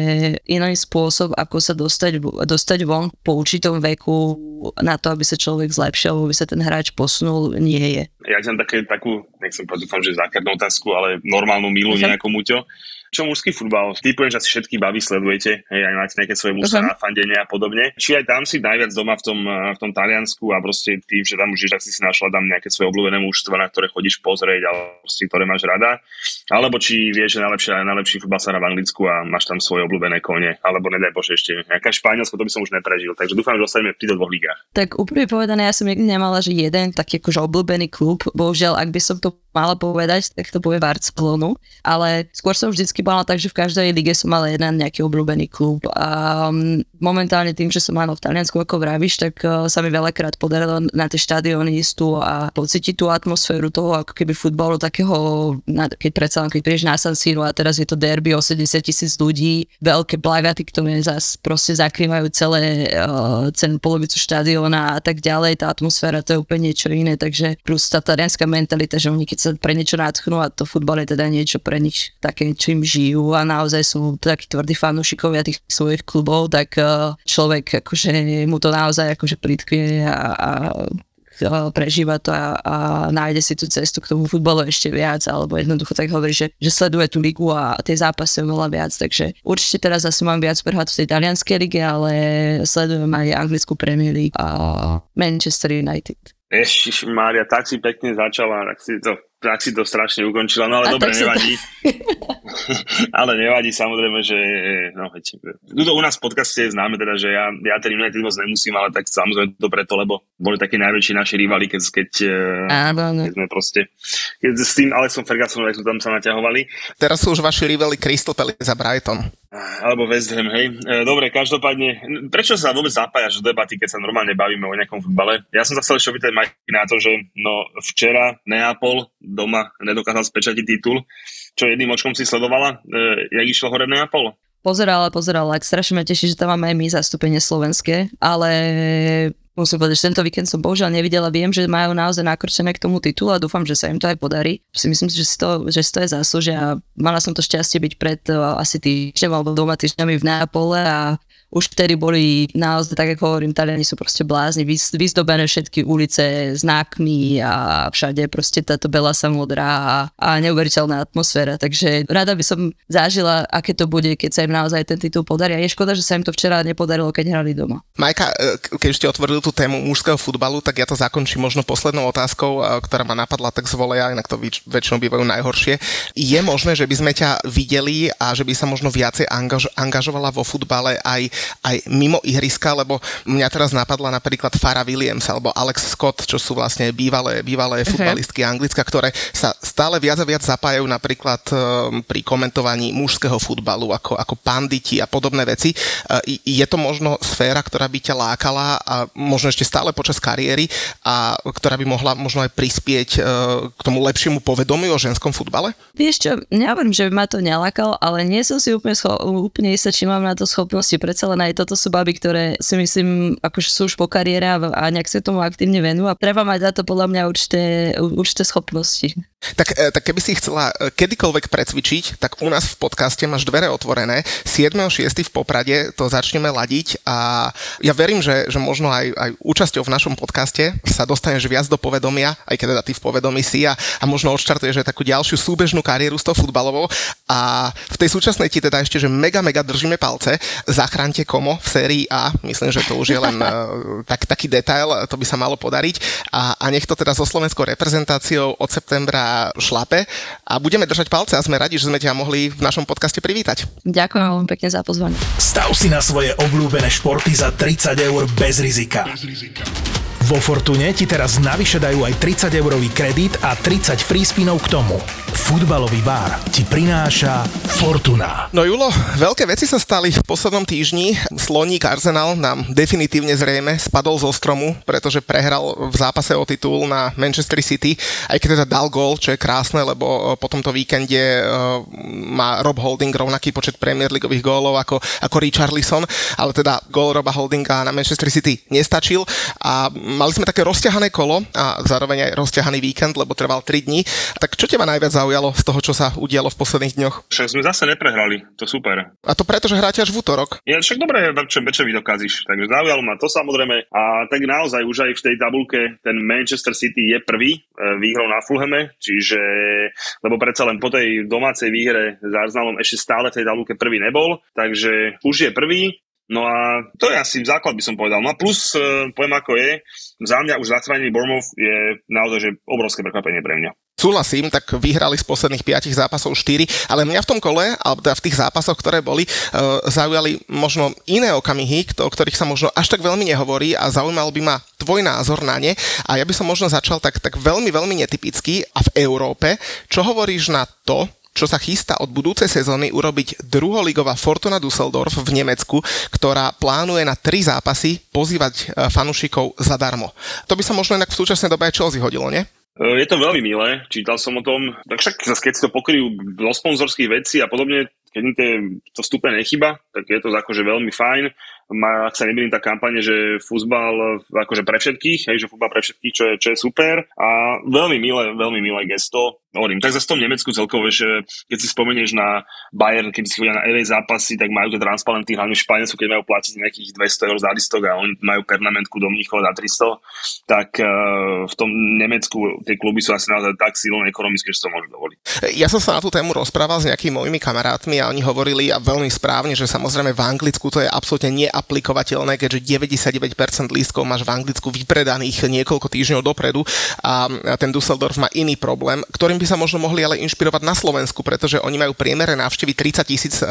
iný spôsob, ako sa dostať, dostať von po určitom veku na to, aby sa človek zlepšil, aby sa ten hráč posunul, nie je. Ja ťam také, takú, nechcem povedať, dúfam, že základnú otázku, ale normálnu milu nejakú muťo čo mužský futbal? Typujem, že asi všetky baby sledujete, hej, aj máte nejaké svoje mužské uh-huh. nafandenie a podobne. Či aj tam si najviac doma v tom, eh, v tom Taliansku a proste tým, že tam už asi si našla tam nejaké svoje obľúbené mužstvo, na ktoré chodíš pozrieť, ale proste, ktoré máš rada. Alebo či vieš, že najlepšie, najlepší futbal sa v Anglicku a máš tam svoje obľúbené kone. Alebo nedaj Bože ešte nejaká Španielsko, to by som už neprežil. Takže dúfam, že dostaneme v dvoch ligách. Tak úplne povedané, ja som nikdy nemala, že jeden taký akože obľúbený klub. Bohužiaľ, ak by som to mala povedať, tak to povie Barcelonu. Ale skôr som vždycky bola tak, že v každej lige som mala jeden nejaký obľúbený klub. A um, momentálne tým, že som mala v Taliansku, ako vravíš, tak uh, sa mi veľakrát podarilo na tie štadióny ísť tu a pocítiť tú atmosféru toho, ako keby futbalu takého, keď predsa keď prídeš na San Siro a teraz je to derby 80 tisíc ľudí, veľké plagaty, ktoré zase proste zakrývajú celé, uh, celú polovicu štadióna a tak ďalej, tá atmosféra to je úplne niečo iné, takže plus tá talianská mentalita, že oni keď sa pre niečo nadchnú a to futbal je teda niečo pre nich také, čím žijú a naozaj sú takí tvrdí fanúšikovia tých svojich klubov, tak eh, človek akože mu to naozaj akože plitkuje a, a prežíva to a, a nájde si tú cestu k tomu futbalu ešte viac, alebo jednoducho tak hovorí, že, že sleduje tú ligu a tie zápasy veľa viac, takže určite teraz asi mám viac prehľad v tej talianskej lige, ale sledujem aj anglickú Premier League a Manchester United. Ježiš Mária, tak si pekne začala, tak si to tak si to strašne ukončila, no ale a dobre, nevadí. *laughs* ale nevadí samozrejme, že no, veď, tuto u nás v podcaste známe teda, že ja, ja ten United moc nemusím, ale tak samozrejme to preto, lebo boli takí najväčší naši rivali, keď, keď, keď sme proste keď s tým Alexom Fergusonom, sme tam sa naťahovali. Teraz sú už vaši rivali Crystal Palace a Brighton. Alebo West Ham, hej. E, dobre, každopádne, prečo sa vôbec zapájaš do debaty, keď sa normálne bavíme o nejakom futbale? Ja som sa chcel ešte opýtať Majky na to, že no včera Neapol doma nedokázal spečatiť titul, čo jedným očkom si sledovala, e, jak išlo hore Neapol? Pozerala, pozerala, ak strašne ma teší, že tam máme aj my zastúpenie slovenské, ale musím povedať, že tento víkend som bohužiaľ nevidela. Viem, že majú naozaj nakrčené k tomu titulu a dúfam, že sa im to aj podarí. Si myslím, že si to, že si to je zaslúžia a mala som to šťastie byť pred asi týždňom alebo dvoma týždňami v Neapole a už vtedy boli naozaj, tak ako hovorím, Taliani sú proste blázni, vyzdobené všetky ulice znakmi a všade proste táto bela sa modrá a, a neuveriteľná atmosféra. Takže rada by som zažila, aké to bude, keď sa im naozaj ten titul podarí. A je škoda, že sa im to včera nepodarilo, keď hrali doma. Majka, e, keď ste otvorili tú tému mužského futbalu, tak ja to zakončím možno poslednou otázkou, e, ktorá ma napadla tak z voleja, inak to väč- väčšinou bývajú najhoršie. Je možné, že by sme ťa videli a že by sa možno viacej angaž- angažovala vo futbale aj aj mimo ihriska, lebo mňa teraz napadla napríklad Farah Williams alebo Alex Scott, čo sú vlastne bývalé, bývalé uh-huh. futbalistky Anglicka, ktoré sa stále viac a viac zapájajú napríklad um, pri komentovaní mužského futbalu ako, ako panditi a podobné veci. Uh, je to možno sféra, ktorá by ťa lákala a možno ešte stále počas kariéry a ktorá by mohla možno aj prispieť uh, k tomu lepšiemu povedomiu o ženskom futbale? Vieš čo, neviem, že by ma to nelákalo, ale nie som si úplne, scho- úplne istá, či mám na to schopnosti. Predsa len aj toto sú baby, ktoré si myslím, akože sú už po kariére a nejak sa tomu aktívne venujú a treba mať za to podľa mňa určité, určité schopnosti. Tak, e, tak keby si chcela e, kedykoľvek precvičiť, tak u nás v podcaste máš dvere otvorené. 7.6. v Poprade to začneme ladiť a ja verím, že, že možno aj, aj účasťou v našom podcaste sa dostaneš viac do povedomia, aj keď teda ty v povedomí si a, a možno odštartuješ aj takú ďalšiu súbežnú kariéru s tou futbalovou a v tej súčasnej ti teda ešte, že mega, mega držíme palce. Zachránte komo v sérii A, myslím, že to už je len uh, *laughs* tak, taký detail, to by sa malo podariť a, a nech to teda so slovenskou reprezentáciou od septembra šlape a budeme držať palce a sme radi, že sme ťa mohli v našom podcaste privítať. Ďakujem veľmi pekne za pozvanie. Stav si na svoje obľúbené športy za 30 eur bez rizika. Bez rizika. Vo Fortune ti teraz navyše dajú aj 30 eurový kredit a 30 free spinov k tomu. Futbalový bar ti prináša Fortuna. No Julo, veľké veci sa stali v poslednom týždni. Sloník Arsenal nám definitívne zrejme spadol zo stromu, pretože prehral v zápase o titul na Manchester City, aj keď teda dal gól, čo je krásne, lebo e, po tomto víkende uh, má Rob Holding rovnaký počet Premier Leagueových gólov ako, ako Richarlison, ale teda gól Roba Holdinga na Manchester City nestačil a mali sme také rozťahané kolo a zároveň aj rozťahaný víkend, lebo trval 3 dní. Tak čo teba najviac zaujalo z toho, čo sa udialo v posledných dňoch? Však sme zase neprehrali, to super. A to preto, že hráte až v útorok. Ja však dobre, čo, vy dokázíš. Takže zaujalo ma to samozrejme. A tak naozaj už aj v tej tabulke ten Manchester City je prvý e, výhrou na Fulhame, čiže lebo predsa len po tej domácej výhre s Arsenalom ešte stále v tej tabulke prvý nebol, takže už je prvý. No a to je asi základ, by som povedal. No a plus, uh, poviem ako je, za mňa už zachránenie Bournemouth je naozaj že obrovské prekvapenie pre mňa. Súhlasím, tak vyhrali z posledných 5 zápasov 4, ale mňa v tom kole, alebo teda v tých zápasoch, ktoré boli, uh, zaujali možno iné okamihy, o ktorých sa možno až tak veľmi nehovorí a zaujímal by ma tvoj názor na ne. A ja by som možno začal tak, tak veľmi, veľmi netypicky a v Európe. Čo hovoríš na to, čo sa chystá od budúcej sezóny urobiť druholigová Fortuna Düsseldorf v Nemecku, ktorá plánuje na tri zápasy pozývať e, fanúšikov zadarmo. To by sa možno inak v súčasnej dobe aj Chelsea hodilo, nie? E, je to veľmi milé, čítal som o tom. Tak však keď si to pokryjú do sponzorských vecí a podobne, keď im to vstupe nechyba, tak je to akože veľmi fajn má, ak sa nemýlim, tá kampane, že futbal akože pre všetkých, hej, že futbal pre všetkých, čo je, čo je super a veľmi milé, veľmi milé gesto. Hovorím, tak zase v tom Nemecku celkovo, že keď si spomenieš na Bayern, keď si chodia na LA zápasy, tak majú tie transparenty, hlavne v Španielsku, keď majú platiť nejakých 200 eur za listok a oni majú permanentku do Mníchova za 300, tak uh, v tom Nemecku tie kluby sú asi naozaj tak silné ekonomicky, že to môžu dovoliť. Ja som sa na tú tému rozprával s nejakými mojimi kamarátmi a oni hovorili a veľmi správne, že samozrejme v Anglicku to je absolútne neaplikovateľné, keďže 99% lístkov máš v Anglicku vypredaných niekoľko týždňov dopredu a ten Dusseldorf má iný problém, ktorým by sa možno mohli ale inšpirovať na Slovensku, pretože oni majú priemere návštevy 30 tisíc e,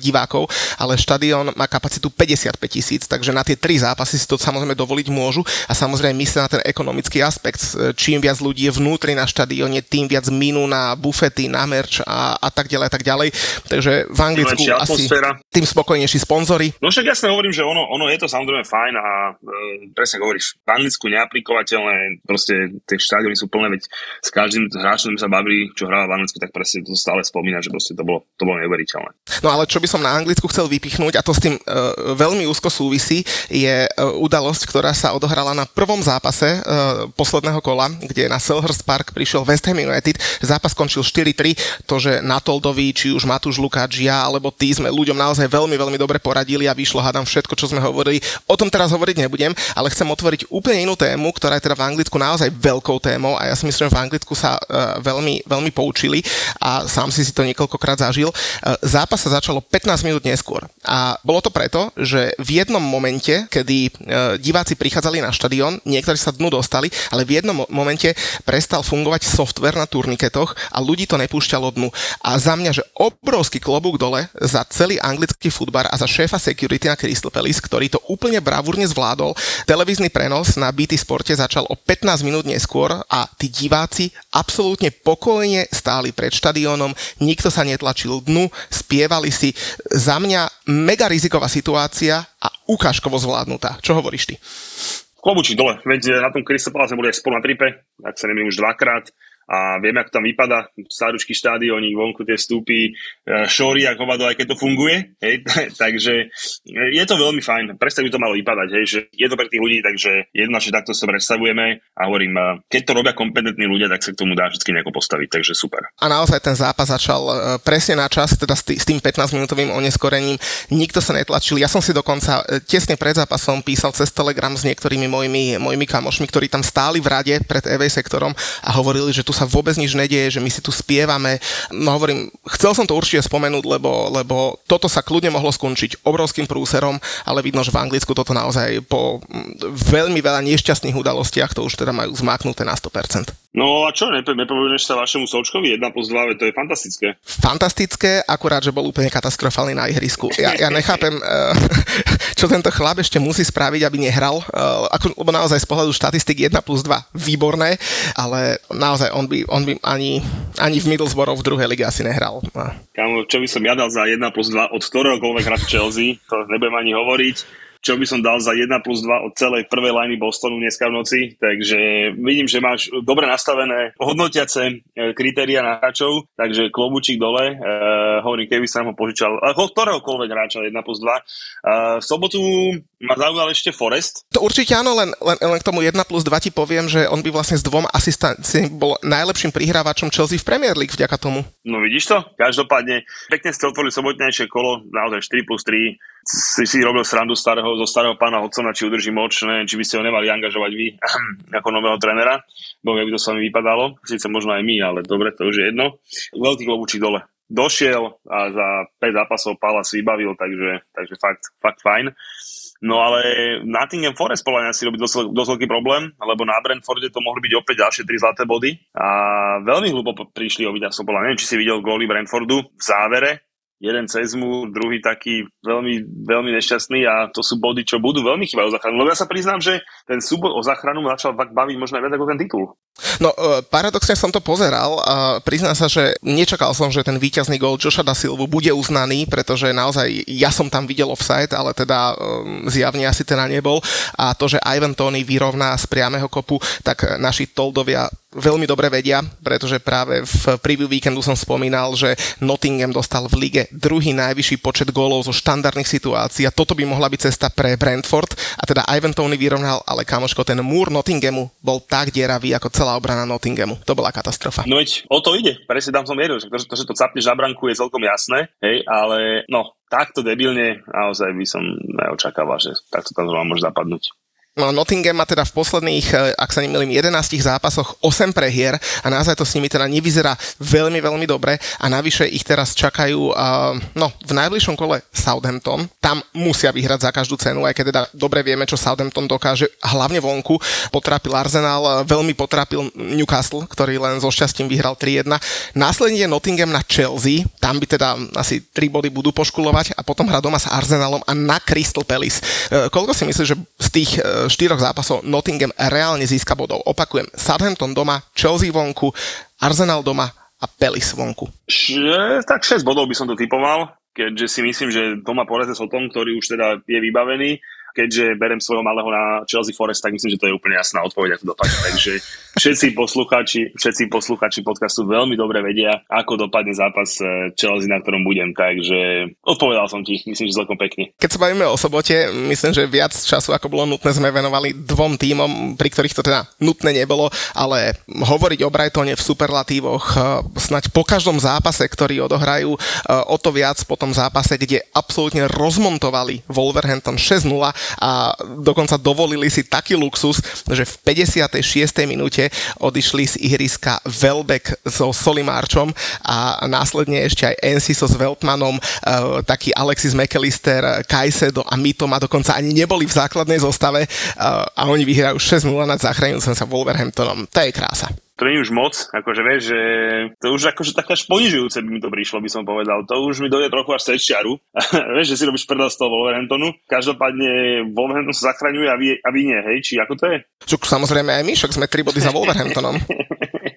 divákov, ale štadión má kapacitu 55 tisíc, takže na tie tri zápasy si to samozrejme dovoliť môžu a samozrejme myslia na ten ekonomický aspekt. Čím viac ľudí je vnútri na štadióne, tým viac minú na bufety, na merch a, a tak ďalej a tak ďalej. Takže v Anglicku asi tým spokojnejší sponzory. No však jasne hovorím, že ono, ono je to samozrejme fajn a e, presne hovoríš, v Anglicku neaplikovateľné, proste tie štadióny sú plné, veď s každým hráčom sa bavili, čo hráva v Anglicku, tak presne to stále spomína, že proste to bolo, to bolo neuveriteľné. No ale čo by som na Anglicku chcel vypichnúť, a to s tým e, veľmi úzko súvisí, je e, udalosť, ktorá sa odohrala na prvom zápase e, posledného kola, kde na Selhurst Park prišiel West Ham United. Zápas skončil 4-3, to, že na Toldovi, či už Matúš Lukáč, ja alebo ty sme ľuďom naozaj veľmi, veľmi dobre poradili a vyšlo, hádam, všetko, čo sme hovorili. O tom teraz hovoriť nebudem, ale chcem otvoriť úplne inú tému, ktorá je teda v Anglicku naozaj veľkou témou a ja si myslím, že v Anglicku sa uh, veľmi, veľmi poučili a sám si si to niekoľkokrát zažil. Uh, zápas sa začalo 15 minút neskôr a bolo to preto, že v jednom momente, kedy uh, diváci prichádzali na štadión, niektorí sa dnu dostali, ale v jednom momente prestal fungovať software na turniketoch a ľudí to nepúšťalo dnu. A za mňa, že obrovský klobúk dole za celý anglický futbar a za šéfa security na Crystal Palace, ktorý to úplne bravúrne zvládol. Televízny prenos na BT Sporte začal o 15 minút neskôr a tí diváci absolútne pokojne stáli pred štadiónom, nikto sa netlačil dnu, spievali si. Za mňa mega riziková situácia a ukážkovo zvládnutá. Čo hovoríš ty? Klobučík dole, veď na tom Crystal Palace boli aj spolu na tripe, ak sa nemýlim už dvakrát a vieme, ako tam vypadá staručký štádiónik, vonku tie stúpy, e, šóry a hovado, aj keď to funguje. Hej, *laughs* takže e, je to veľmi fajn. Predstav to malo vypadať, hej, že je to pre tých ľudí, takže že takto sa predstavujeme a hovorím, e, keď to robia kompetentní ľudia, tak sa k tomu dá vždy nejako postaviť, takže super. A naozaj ten zápas začal presne na čas, teda s tým 15-minútovým oneskorením. Nikto sa netlačil. Ja som si dokonca tesne pred zápasom písal cez Telegram s niektorými mojimi, mojimi kamošmi, ktorí tam stáli v rade pred EV sektorom a hovorili, že tu tu sa vôbec nič nedieje, že my si tu spievame. No hovorím, chcel som to určite spomenúť, lebo, lebo toto sa kľudne mohlo skončiť obrovským prúserom, ale vidno, že v Anglicku toto naozaj po veľmi veľa nešťastných udalostiach to už teda majú zmáknuté na 100%. No a čo, nepovedeš sa vašemu Solčkovi 1 plus 2, to je fantastické. Fantastické, akurát, že bol úplne katastrofálny na ihrisku. Ja, ja nechápem, *laughs* eh, *laughs* čo tento chlap ešte musí spraviť, aby nehral. Eh, ako, lebo naozaj z pohľadu štatistik 1 plus 2 výborné, ale naozaj on by, on by ani, ani v Middlesbrough v druhej lige asi nehral. Kamu, čo by som ja dal za 1 plus 2 od ktoréhokoľvek hráča Chelsea, to nebudem ani hovoriť čo by som dal za 1 plus 2 od celej prvej liney Bostonu dneska v noci. Takže vidím, že máš dobre nastavené hodnotiace e, kritéria na hráčov, takže klobučík dole. Uh, hovorím, keby sa ho požičal, uh, ktoréhokoľvek hráča 1 plus 2. Uh, v sobotu ma zaujal ešte Forest. To určite áno, len, len, len k tomu 1 plus 2 ti poviem, že on by vlastne s dvom asistenciami bol najlepším prihrávačom Chelsea v Premier League vďaka tomu. No vidíš to? Každopádne pekne ste otvorili sobotnejšie kolo, naozaj 4 plus 3 si, si robil srandu starého, zo starého pána Hodsona, či udrží moč, ne, či by ste ho nemali angažovať vy *clears throat* ako nového trénera, bo by to s vami vypadalo, síce možno aj my, ale dobre, to už je jedno. Veľký klobučík dole. Došiel a za 5 zápasov Pala si vybavil, takže, takže fakt, fakt fajn. No ale Nottingham Forest podľa si robí dosť, dosť veľký problém, lebo na Brentforde to mohli byť opäť ďalšie 3 zlaté body a veľmi hlúpo prišli o víťazstvo podľa neviem, či si videl góly Brentfordu v závere, jeden cez mu, druhý taký veľmi, veľmi nešťastný a to sú body, čo budú veľmi chýbajú o záchranu. Lebo ja sa priznám, že ten súboj o záchranu ma začal baviť možno aj viac ako ten titul. No, e, paradoxne som to pozeral a priznám sa, že nečakal som, že ten víťazný gol Joša da Silvu bude uznaný, pretože naozaj ja som tam videl offside, ale teda um, zjavne asi teda nebol a to, že Ivan Tony vyrovná z priamého kopu, tak naši toldovia veľmi dobre vedia, pretože práve v preview víkendu som spomínal, že Nottingham dostal v lige druhý najvyšší počet gólov zo štandardných situácií a toto by mohla byť cesta pre Brentford a teda Ivan Tony vyrovnal, ale kamoško, ten múr Nottinghamu bol tak dieravý ako celá obrana Nottinghamu. To bola katastrofa. No veď o to ide, presne tam som veril, že to, že to capneš na branku je celkom jasné, hej, ale no, takto debilne naozaj by som neočakával, že takto tam môže zapadnúť. No, Nottingham má teda v posledných, e, ak sa nemýlim, 11 zápasoch 8 prehier a naozaj to s nimi teda nevyzerá veľmi, veľmi dobre a navyše ich teraz čakajú, uh, no, v najbližšom kole Southampton. Tam musia vyhrať za každú cenu, aj keď teda dobre vieme, čo Southampton dokáže, hlavne vonku. Potrápil Arsenal, veľmi potrápil Newcastle, ktorý len so šťastím vyhral 3-1. Následne Nottingham na Chelsea, tam by teda asi 3 body budú poškulovať a potom hrá doma s Arsenalom a na Crystal Palace. Uh, koľko si myslíš, že z tých štyroch zápasov Nottingham reálne získa bodov. Opakujem, Southampton doma, Chelsea vonku, Arsenal doma a Palace vonku. Š- tak 6 bodov by som to typoval, keďže si myslím, že doma poraze s tom, ktorý už teda je vybavený keďže berem svojho malého na Chelsea Forest, tak myslím, že to je úplne jasná odpoveď, ako dopadne. Takže všetci posluchači, všetci posluchači podcastu veľmi dobre vedia, ako dopadne zápas eh, Chelsea, na ktorom budem. Takže odpovedal som ti, myslím, že celkom pekne. Keď sa bavíme o sobote, myslím, že viac času, ako bolo nutné, sme venovali dvom tímom, pri ktorých to teda nutné nebolo, ale hovoriť o Brightone v superlatívoch, eh, snať po každom zápase, ktorý odohrajú, eh, o to viac po tom zápase, kde absolútne rozmontovali Wolverhampton 6-0 a dokonca dovolili si taký luxus, že v 56. minúte odišli z ihriska Velbeck so Solimárčom a následne ešte aj Enciso s Veltmanom, e, taký Alexis McAllister, Kajsedo a Mitoma dokonca ani neboli v základnej zostave e, a oni vyhrajú 6-0 nad zachránujúcim sa Wolverhamptonom. To je krása to nie je už moc, akože vieš, že to už akože také až ponižujúce by mi to prišlo, by som povedal. To už mi dojde trochu až cez *laughs* vieš, že si robíš prdel z toho Wolverhamptonu. Každopádne Wolverhampton sa zachraňuje a vy, a vy nie, hej? Či ako to je? Čuk, samozrejme aj my, však sme tri body za Wolverhamptonom. *laughs*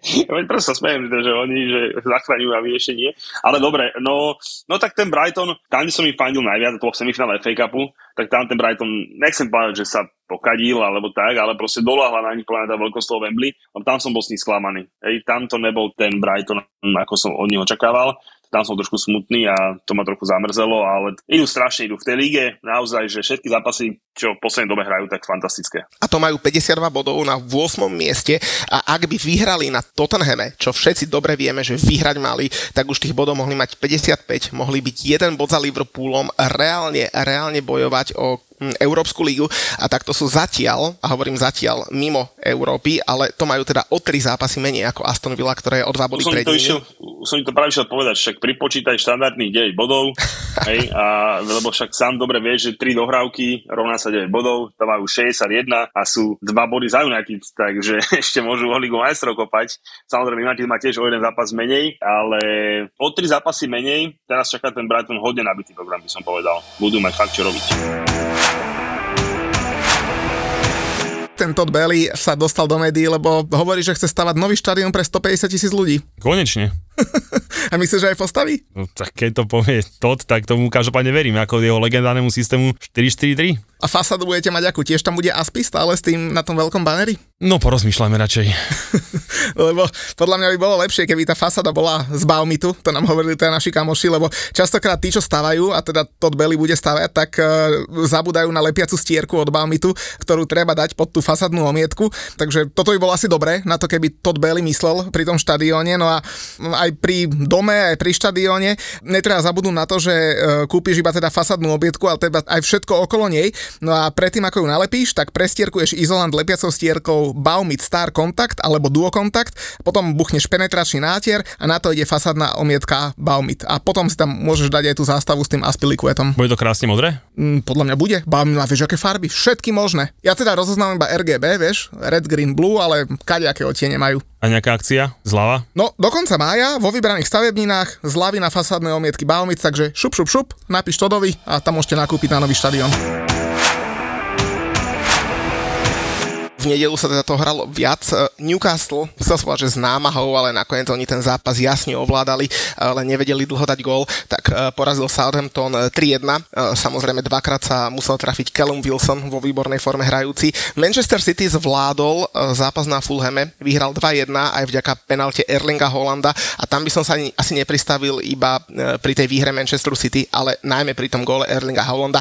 Veď prosto sa smejem, že oni že zachraňujú a vy ešte nie. Ale dobre, no, no tak ten Brighton, tam som im fandil najviac, to v semifinále FA Cupu, tak tam ten Brighton, nechcem povedať, že sa pokadil alebo tak, ale proste doláhla na nich planeta veľkosť toho Wembley. Tam som bol s ním sklamaný. Hej, tam to nebol ten Brighton, ako som od neho očakával tam som trošku smutný a to ma trochu zamrzelo, ale idú strašne, idú v tej líge, naozaj, že všetky zápasy, čo v poslednej dobe hrajú, tak fantastické. A to majú 52 bodov na 8. mieste a ak by vyhrali na Tottenhame, čo všetci dobre vieme, že vyhrať mali, tak už tých bodov mohli mať 55, mohli byť jeden bod za Liverpoolom, reálne, reálne bojovať o Európsku lígu a takto sú zatiaľ, a hovorím zatiaľ, mimo Európy, ale to majú teda o tri zápasy menej ako Aston Villa, ktoré je o dva body pred nimi. Išiel, som to práve išiel povedať, však pripočítaj štandardných 9 bodov, *laughs* hej, a, lebo však sám dobre vieš, že 3 dohrávky rovná sa 9 bodov, to majú 61 a sú 2 body za United, takže *laughs* ešte môžu o Ligu majstrov kopať. Samozrejme United má tiež o jeden zápas menej, ale o 3 zápasy menej, teraz čaká ten Brighton hodne nabitý program, by som povedal. Budú mať fakt čo robiť ten Todd Belly sa dostal do médií, lebo hovorí, že chce stavať nový štadión pre 150 tisíc ľudí. Konečne. *laughs* A myslíš, že aj postaví? No, tak keď to povie Todd, tak tomu každopádne verím, ako jeho legendárnemu systému 4-4-3. A fasádu budete mať akú? Tiež tam bude Aspi stále s tým na tom veľkom baneri? No porozmýšľame radšej. *laughs* lebo podľa mňa by bolo lepšie, keby tá fasáda bola z Baumitu, to nám hovorili teda naši kamoši, lebo častokrát tí, čo stávajú, a teda Todd Belly bude stavať, tak uh, zabudajú na lepiacu stierku od Baumitu, ktorú treba dať pod tú fasadnú omietku. Takže toto by bolo asi dobré, na to keby Todd Belly myslel pri tom štadióne. No a aj pri dome, aj pri štadióne netreba zabudnúť na to, že uh, kúpiš iba teda fasadnú obietku, ale teda aj všetko okolo nej. No a predtým, ako ju nalepíš, tak prestierkuješ izolant lepiacou stierkou Baumit Star Contact alebo Duo Contact, potom buchneš penetračný nátier a na to ide fasadná omietka Baumit. A potom si tam môžeš dať aj tú zástavu s tým aspilikuetom. Bude to krásne modré? Mm, podľa mňa bude. Baumit má vieš aké farby, všetky možné. Ja teda rozoznám iba RGB, vieš, red, green, blue, ale kadejaké odtiene majú. A nejaká akcia? Zľava? No, do konca mája vo vybraných stavebninách zľavy na fasádnej omietky Baumit, takže šup, šup, šup, napíš Todovi a tam môžete nakúpiť na nový štadión. Nedelu sa teda to hralo viac. E, Newcastle, chcel som že s námahou, ale nakoniec oni ten zápas jasne ovládali, ale nevedeli dlho dať gól, tak e, porazil Southampton 3-1. E, samozrejme dvakrát sa musel trafiť Callum Wilson vo výbornej forme hrajúci. Manchester City zvládol zápas na Fulhame, vyhral 2-1 aj vďaka penalte Erlinga Holanda a tam by som sa ani, asi nepristavil iba pri tej výhre Manchester City, ale najmä pri tom góle Erlinga Holanda.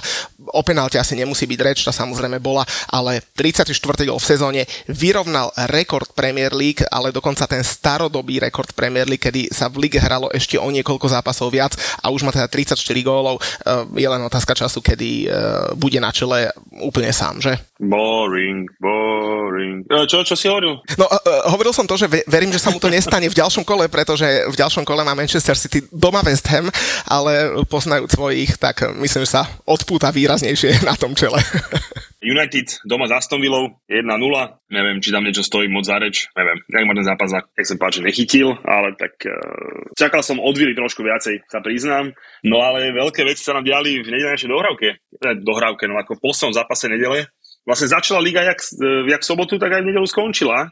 O penalte asi nemusí byť reč, tá samozrejme bola, ale 34. gól v sezóne vyrovnal rekord Premier League, ale dokonca ten starodobý rekord Premier League, kedy sa v lige hralo ešte o niekoľko zápasov viac a už má teda 34 gólov. Je len otázka času, kedy bude na čele úplne sám, že? Boring, boring. Čo, čo si hovoril? No, uh, hovoril som to, že verím, že sa mu to nestane v ďalšom kole, pretože v ďalšom kole má Manchester City doma West Ham, ale poznajúc svojich, tak myslím, že sa odpúta výraznejšie na tom čele. *laughs* United doma za Aston Villou 1-0. Neviem, či tam niečo stojí moc za reč. Neviem, nejak ma ten zápas, jak sa páči, nechytil, ale tak uh, čakal som od Vily trošku viacej, sa priznám. No ale veľké veci sa nám diali v nedelnejšej dohrávke. Dohrávke, no ako v poslednom zápase nedele. Vlastne začala liga jak, e, jak sobotu, tak aj v nedelu skončila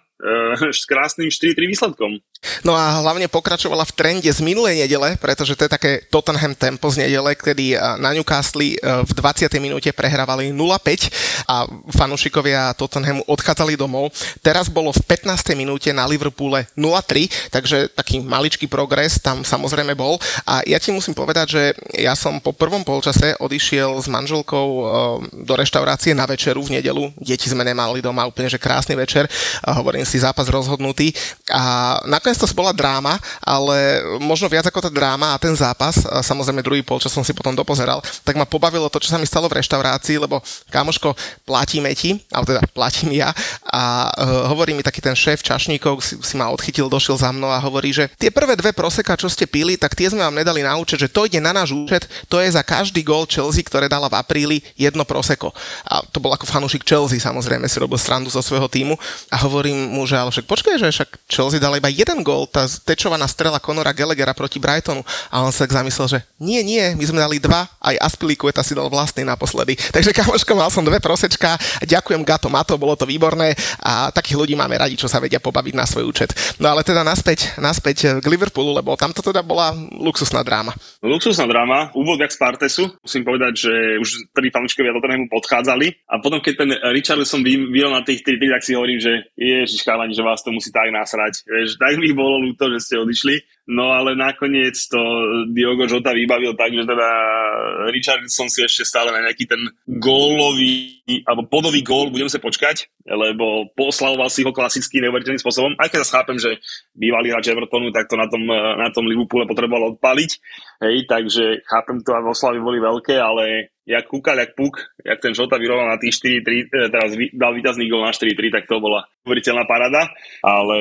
s krásnym 4-3 výsledkom. No a hlavne pokračovala v trende z minulej nedele, pretože to je také Tottenham tempo z nedele, kedy na Newcastle e, v 20. minúte prehrávali 0-5 a fanúšikovia Tottenhamu odchádzali domov. Teraz bolo v 15. minúte na Liverpoole 0-3, takže taký maličký progres tam samozrejme bol. A ja ti musím povedať, že ja som po prvom polčase odišiel s manželkou do reštaurácie na večeru v nedelu. Deti sme nemali doma, úplne že krásny večer. Hovorím si zápas rozhodnutý. A nakoniec to bola dráma, ale možno viac ako tá dráma a ten zápas, a samozrejme druhý polčas som si potom dopozeral, tak ma pobavilo to, čo sa mi stalo v reštaurácii, lebo kamoško, platíme ti, alebo teda platím ja a uh, hovorí mi taký ten šéf čašníkov, si, si ma odchytil, došiel za mnou a hovorí, že tie prvé dve proseka, čo ste pili, tak tie sme vám nedali na účet, že to ide na náš účet, to je za každý gól Chelsea, ktoré dala v apríli jedno proseko. A to bol ako fanúšik Chelsea, samozrejme si robil srandu zo svojho týmu a hovorím mu, že ale však počkaj, že však Chelsea dala iba jeden gól, tá tečovaná strela Conora Gallaghera proti Brightonu a on sa tak zamyslel, že nie, nie, my sme dali dva, aj Aspilicueta si dal vlastný naposledy. *laughs* Takže kamoško, mal som dve prosečka, ďakujem Gato Mato, bolo to výborné a takých ľudí máme radi, čo sa vedia pobaviť na svoj účet. No ale teda naspäť, naspäť k Liverpoolu, lebo tamto teda bola luxusná dráma. Luxusná dráma, úvod jak z Partesu, musím povedať, že už tri fanúčkovia do podchádzali a potom keď ten Richarlison vyjel na tých 3 tak si hovorím, že ježiš, že vás to musí tak nasrať. Vieš, tak mi bolo ľúto, že ste odišli. No ale nakoniec to Diogo Jota vybavil tak, že teda Richardson si ešte stále na nejaký ten gólový alebo podový gól budem sa počkať, lebo poslavoval si ho klasicky neuveriteľným spôsobom. Aj keď sa chápem, že bývalý hráč Evertonu, tak to na tom, na tom Liverpoole potreboval odpaliť. Hej, takže chápem to a oslavy boli veľké, ale jak kúkal, jak puk, jak ten Žota vyroval na tých 4-3, e, teraz dal víťazný gól na 4-3, tak to bola uveriteľná parada. Ale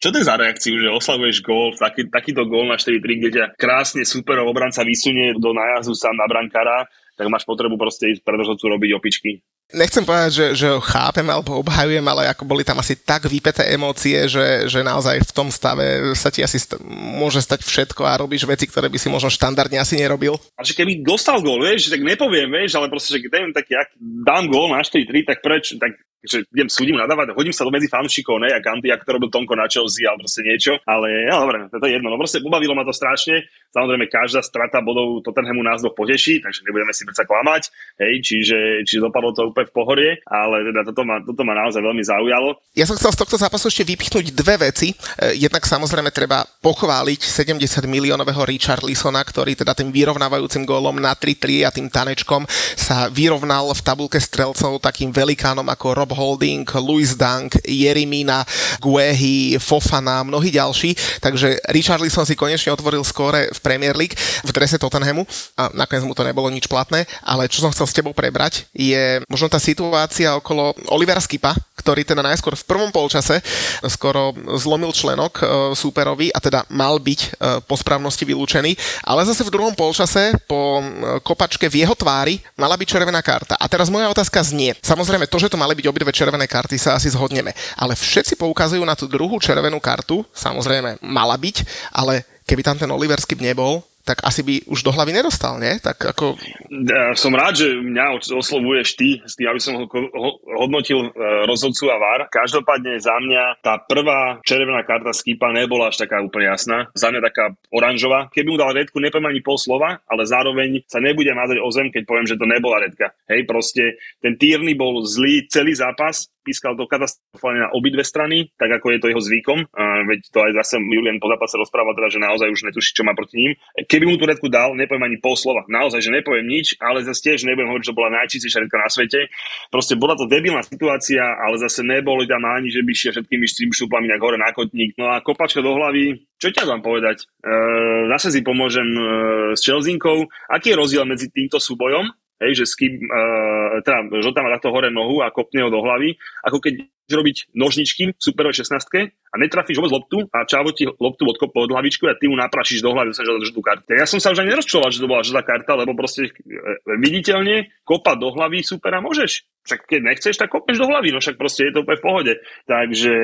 čo to je za reakciu, že oslavuješ gól, taký, takýto gól na 4-3, kde ťa krásne superov obranca vysunie do nájazdu sám na brankára, tak máš potrebu proste ísť pred robiť opičky nechcem povedať, že, že ho chápem alebo obhajujem, ale ako boli tam asi tak vypeté emócie, že, že naozaj v tom stave sa ti asi st- môže stať všetko a robíš veci, ktoré by si možno štandardne asi nerobil. A že keby dostal gól, vieš, tak nepoviem, vieš, ale proste, že keď tak, ak dám gól na 4-3, tak preč, tak že idem súdim nadávať, hodím sa do medzi fanúšikov, ne, jak Anty, ako to robil Tonko na Chelsea, ale proste niečo, ale ja dobre, to je jedno, no proste pobavilo ma to strašne, samozrejme každá strata bodov Tottenhamu nás dvoch poteší, takže nebudeme si predsa klamať, hej, čiže, čiže dopadlo to úplne v pohorie, ale teda toto ma, toto ma naozaj veľmi zaujalo. Ja som chcel z tohto zápasu ešte vypichnúť dve veci, e, jednak samozrejme treba pochváliť 70 miliónového Richard Lisona, ktorý teda tým vyrovnávajúcim gólom na 3-3 a tým tanečkom sa vyrovnal v tabulke strelcov takým velikánom ako Rob Holding, Louis Dunk, Jerimina, Guehi, Fofana, mnohí ďalší. Takže Richarlison si konečne otvoril skóre v Premier League v drese Tottenhamu a nakoniec mu to nebolo nič platné, ale čo som chcel s tebou prebrať je možno tá situácia okolo Olivera Skipa, ktorý teda najskôr v prvom polčase skoro zlomil členok e, súperovi a teda mal byť e, po správnosti vylúčený, ale zase v druhom polčase po e, kopačke v jeho tvári mala byť červená karta. A teraz moja otázka znie. Samozrejme, to, že to mali byť obidve červené karty, sa asi zhodneme. Ale všetci poukazujú na tú druhú červenú kartu, samozrejme mala byť, ale keby tam ten Oliver Skip nebol, tak asi by už do hlavy nedostal, nie? Tak ako... Som rád, že mňa oslovuješ ty s aby som ho, ho, hodnotil e, rozhodcu a VAR. Každopádne za mňa tá prvá červená karta Skipa nebola až taká úplne jasná. Za mňa taká oranžová. Keby mu dal redku, nepoviem ani pol slova, ale zároveň sa nebude mázať o zem, keď poviem, že to nebola redka. Hej, proste ten týrny bol zlý celý zápas pískal to katastrofálne na obidve strany, tak ako je to jeho zvykom. Uh, veď to aj zase Julian po zápase rozprával teda, že naozaj už netuší, čo má proti ním. Keby mu tú redku dal, nepoviem ani pol slova. Naozaj, že nepoviem nič, ale zase tiež nebudem hovoriť, že bola najčistejšia redka na svete. Proste bola to debilná situácia, ale zase neboli tam ani, že by šiel všetkými tým šuplami nejak hore na kotník. No a kopačka do hlavy, čo ťa vám povedať? E, zase si pomôžem e, s Čelzinkou. Aký je rozdiel medzi týmto súbojom hej, že s uh, teda Žota má takto hore nohu a kopne ho do hlavy, ako keď robiť nožničky v superovej 16 a netrafíš vôbec loptu a Čavo ti loptu odkope od hlavičku a ty mu naprašíš do hlavy, že žltú kartu. Ja som sa už ani nerozčoval, že to bola žltá karta, lebo proste e, viditeľne kopať do hlavy supera môžeš však keď nechceš, tak kopneš do hlavy, no však proste je to úplne v pohode. Takže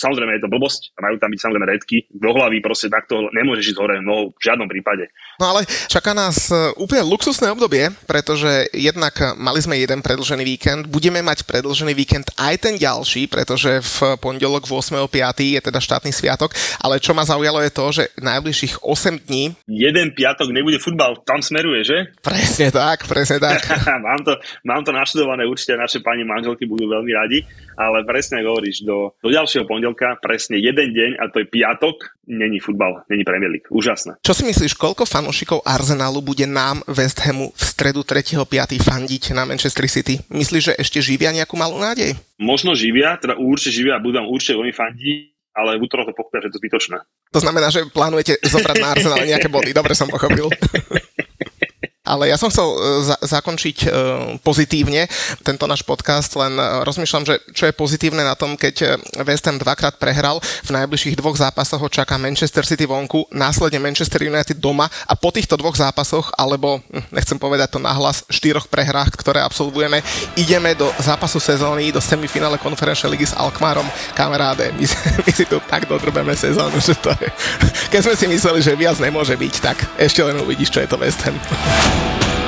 samozrejme je to blbosť, majú tam byť samozrejme redky, do hlavy proste takto nemôžeš ísť hore, no v žiadnom prípade. No ale čaká nás e, úplne luxusné obdobie, pretože jednak mali sme jeden predlžený víkend, budeme mať predlžený víkend aj ten ďalší, pretože v pondelok 8.5. je teda štátny sviatok, ale čo ma zaujalo je to, že najbližších 8 dní... Jeden piatok nebude futbal, tam smeruje, že? Presne tak, presne tak. *laughs* mám, to, mám to naštudované určite naše pani manželky budú veľmi radi, ale presne hovoríš, do, do ďalšieho pondelka presne jeden deň a to je piatok, není futbal, není Premier League. Úžasné. Čo si myslíš, koľko fanúšikov Arsenalu bude nám West Hamu v stredu 3.5. fandiť na Manchester City? Myslíš, že ešte živia nejakú malú nádej? Možno živia, teda určite živia a budú určite veľmi fandiť, ale v útorok to pochopia, že to zbytočné. To znamená, že plánujete zobrať na Arsenal nejaké body, dobre som pochopil. *laughs* Ale ja som chcel e, za- zakončiť uh, pozitívne tento náš podcast, len uh, rozmýšľam, že čo je pozitívne na tom, keď West Ham dvakrát prehral, v najbližších dvoch zápasoch ho čaká Manchester City vonku, následne Manchester United doma a po týchto dvoch zápasoch, alebo hm, nechcem povedať to nahlas, štyroch prehrách, ktoré absolvujeme, ideme do zápasu sezóny, do semifinále konferenčnej ligy s Alkmarom. Kamaráde, my, *laughs* my si tu tak dodrbeme sezónu, že to je... *laughs* Keď sme si mysleli, že viac nemôže byť, tak ešte len uvidíš, čo je to West Ham. Yeah.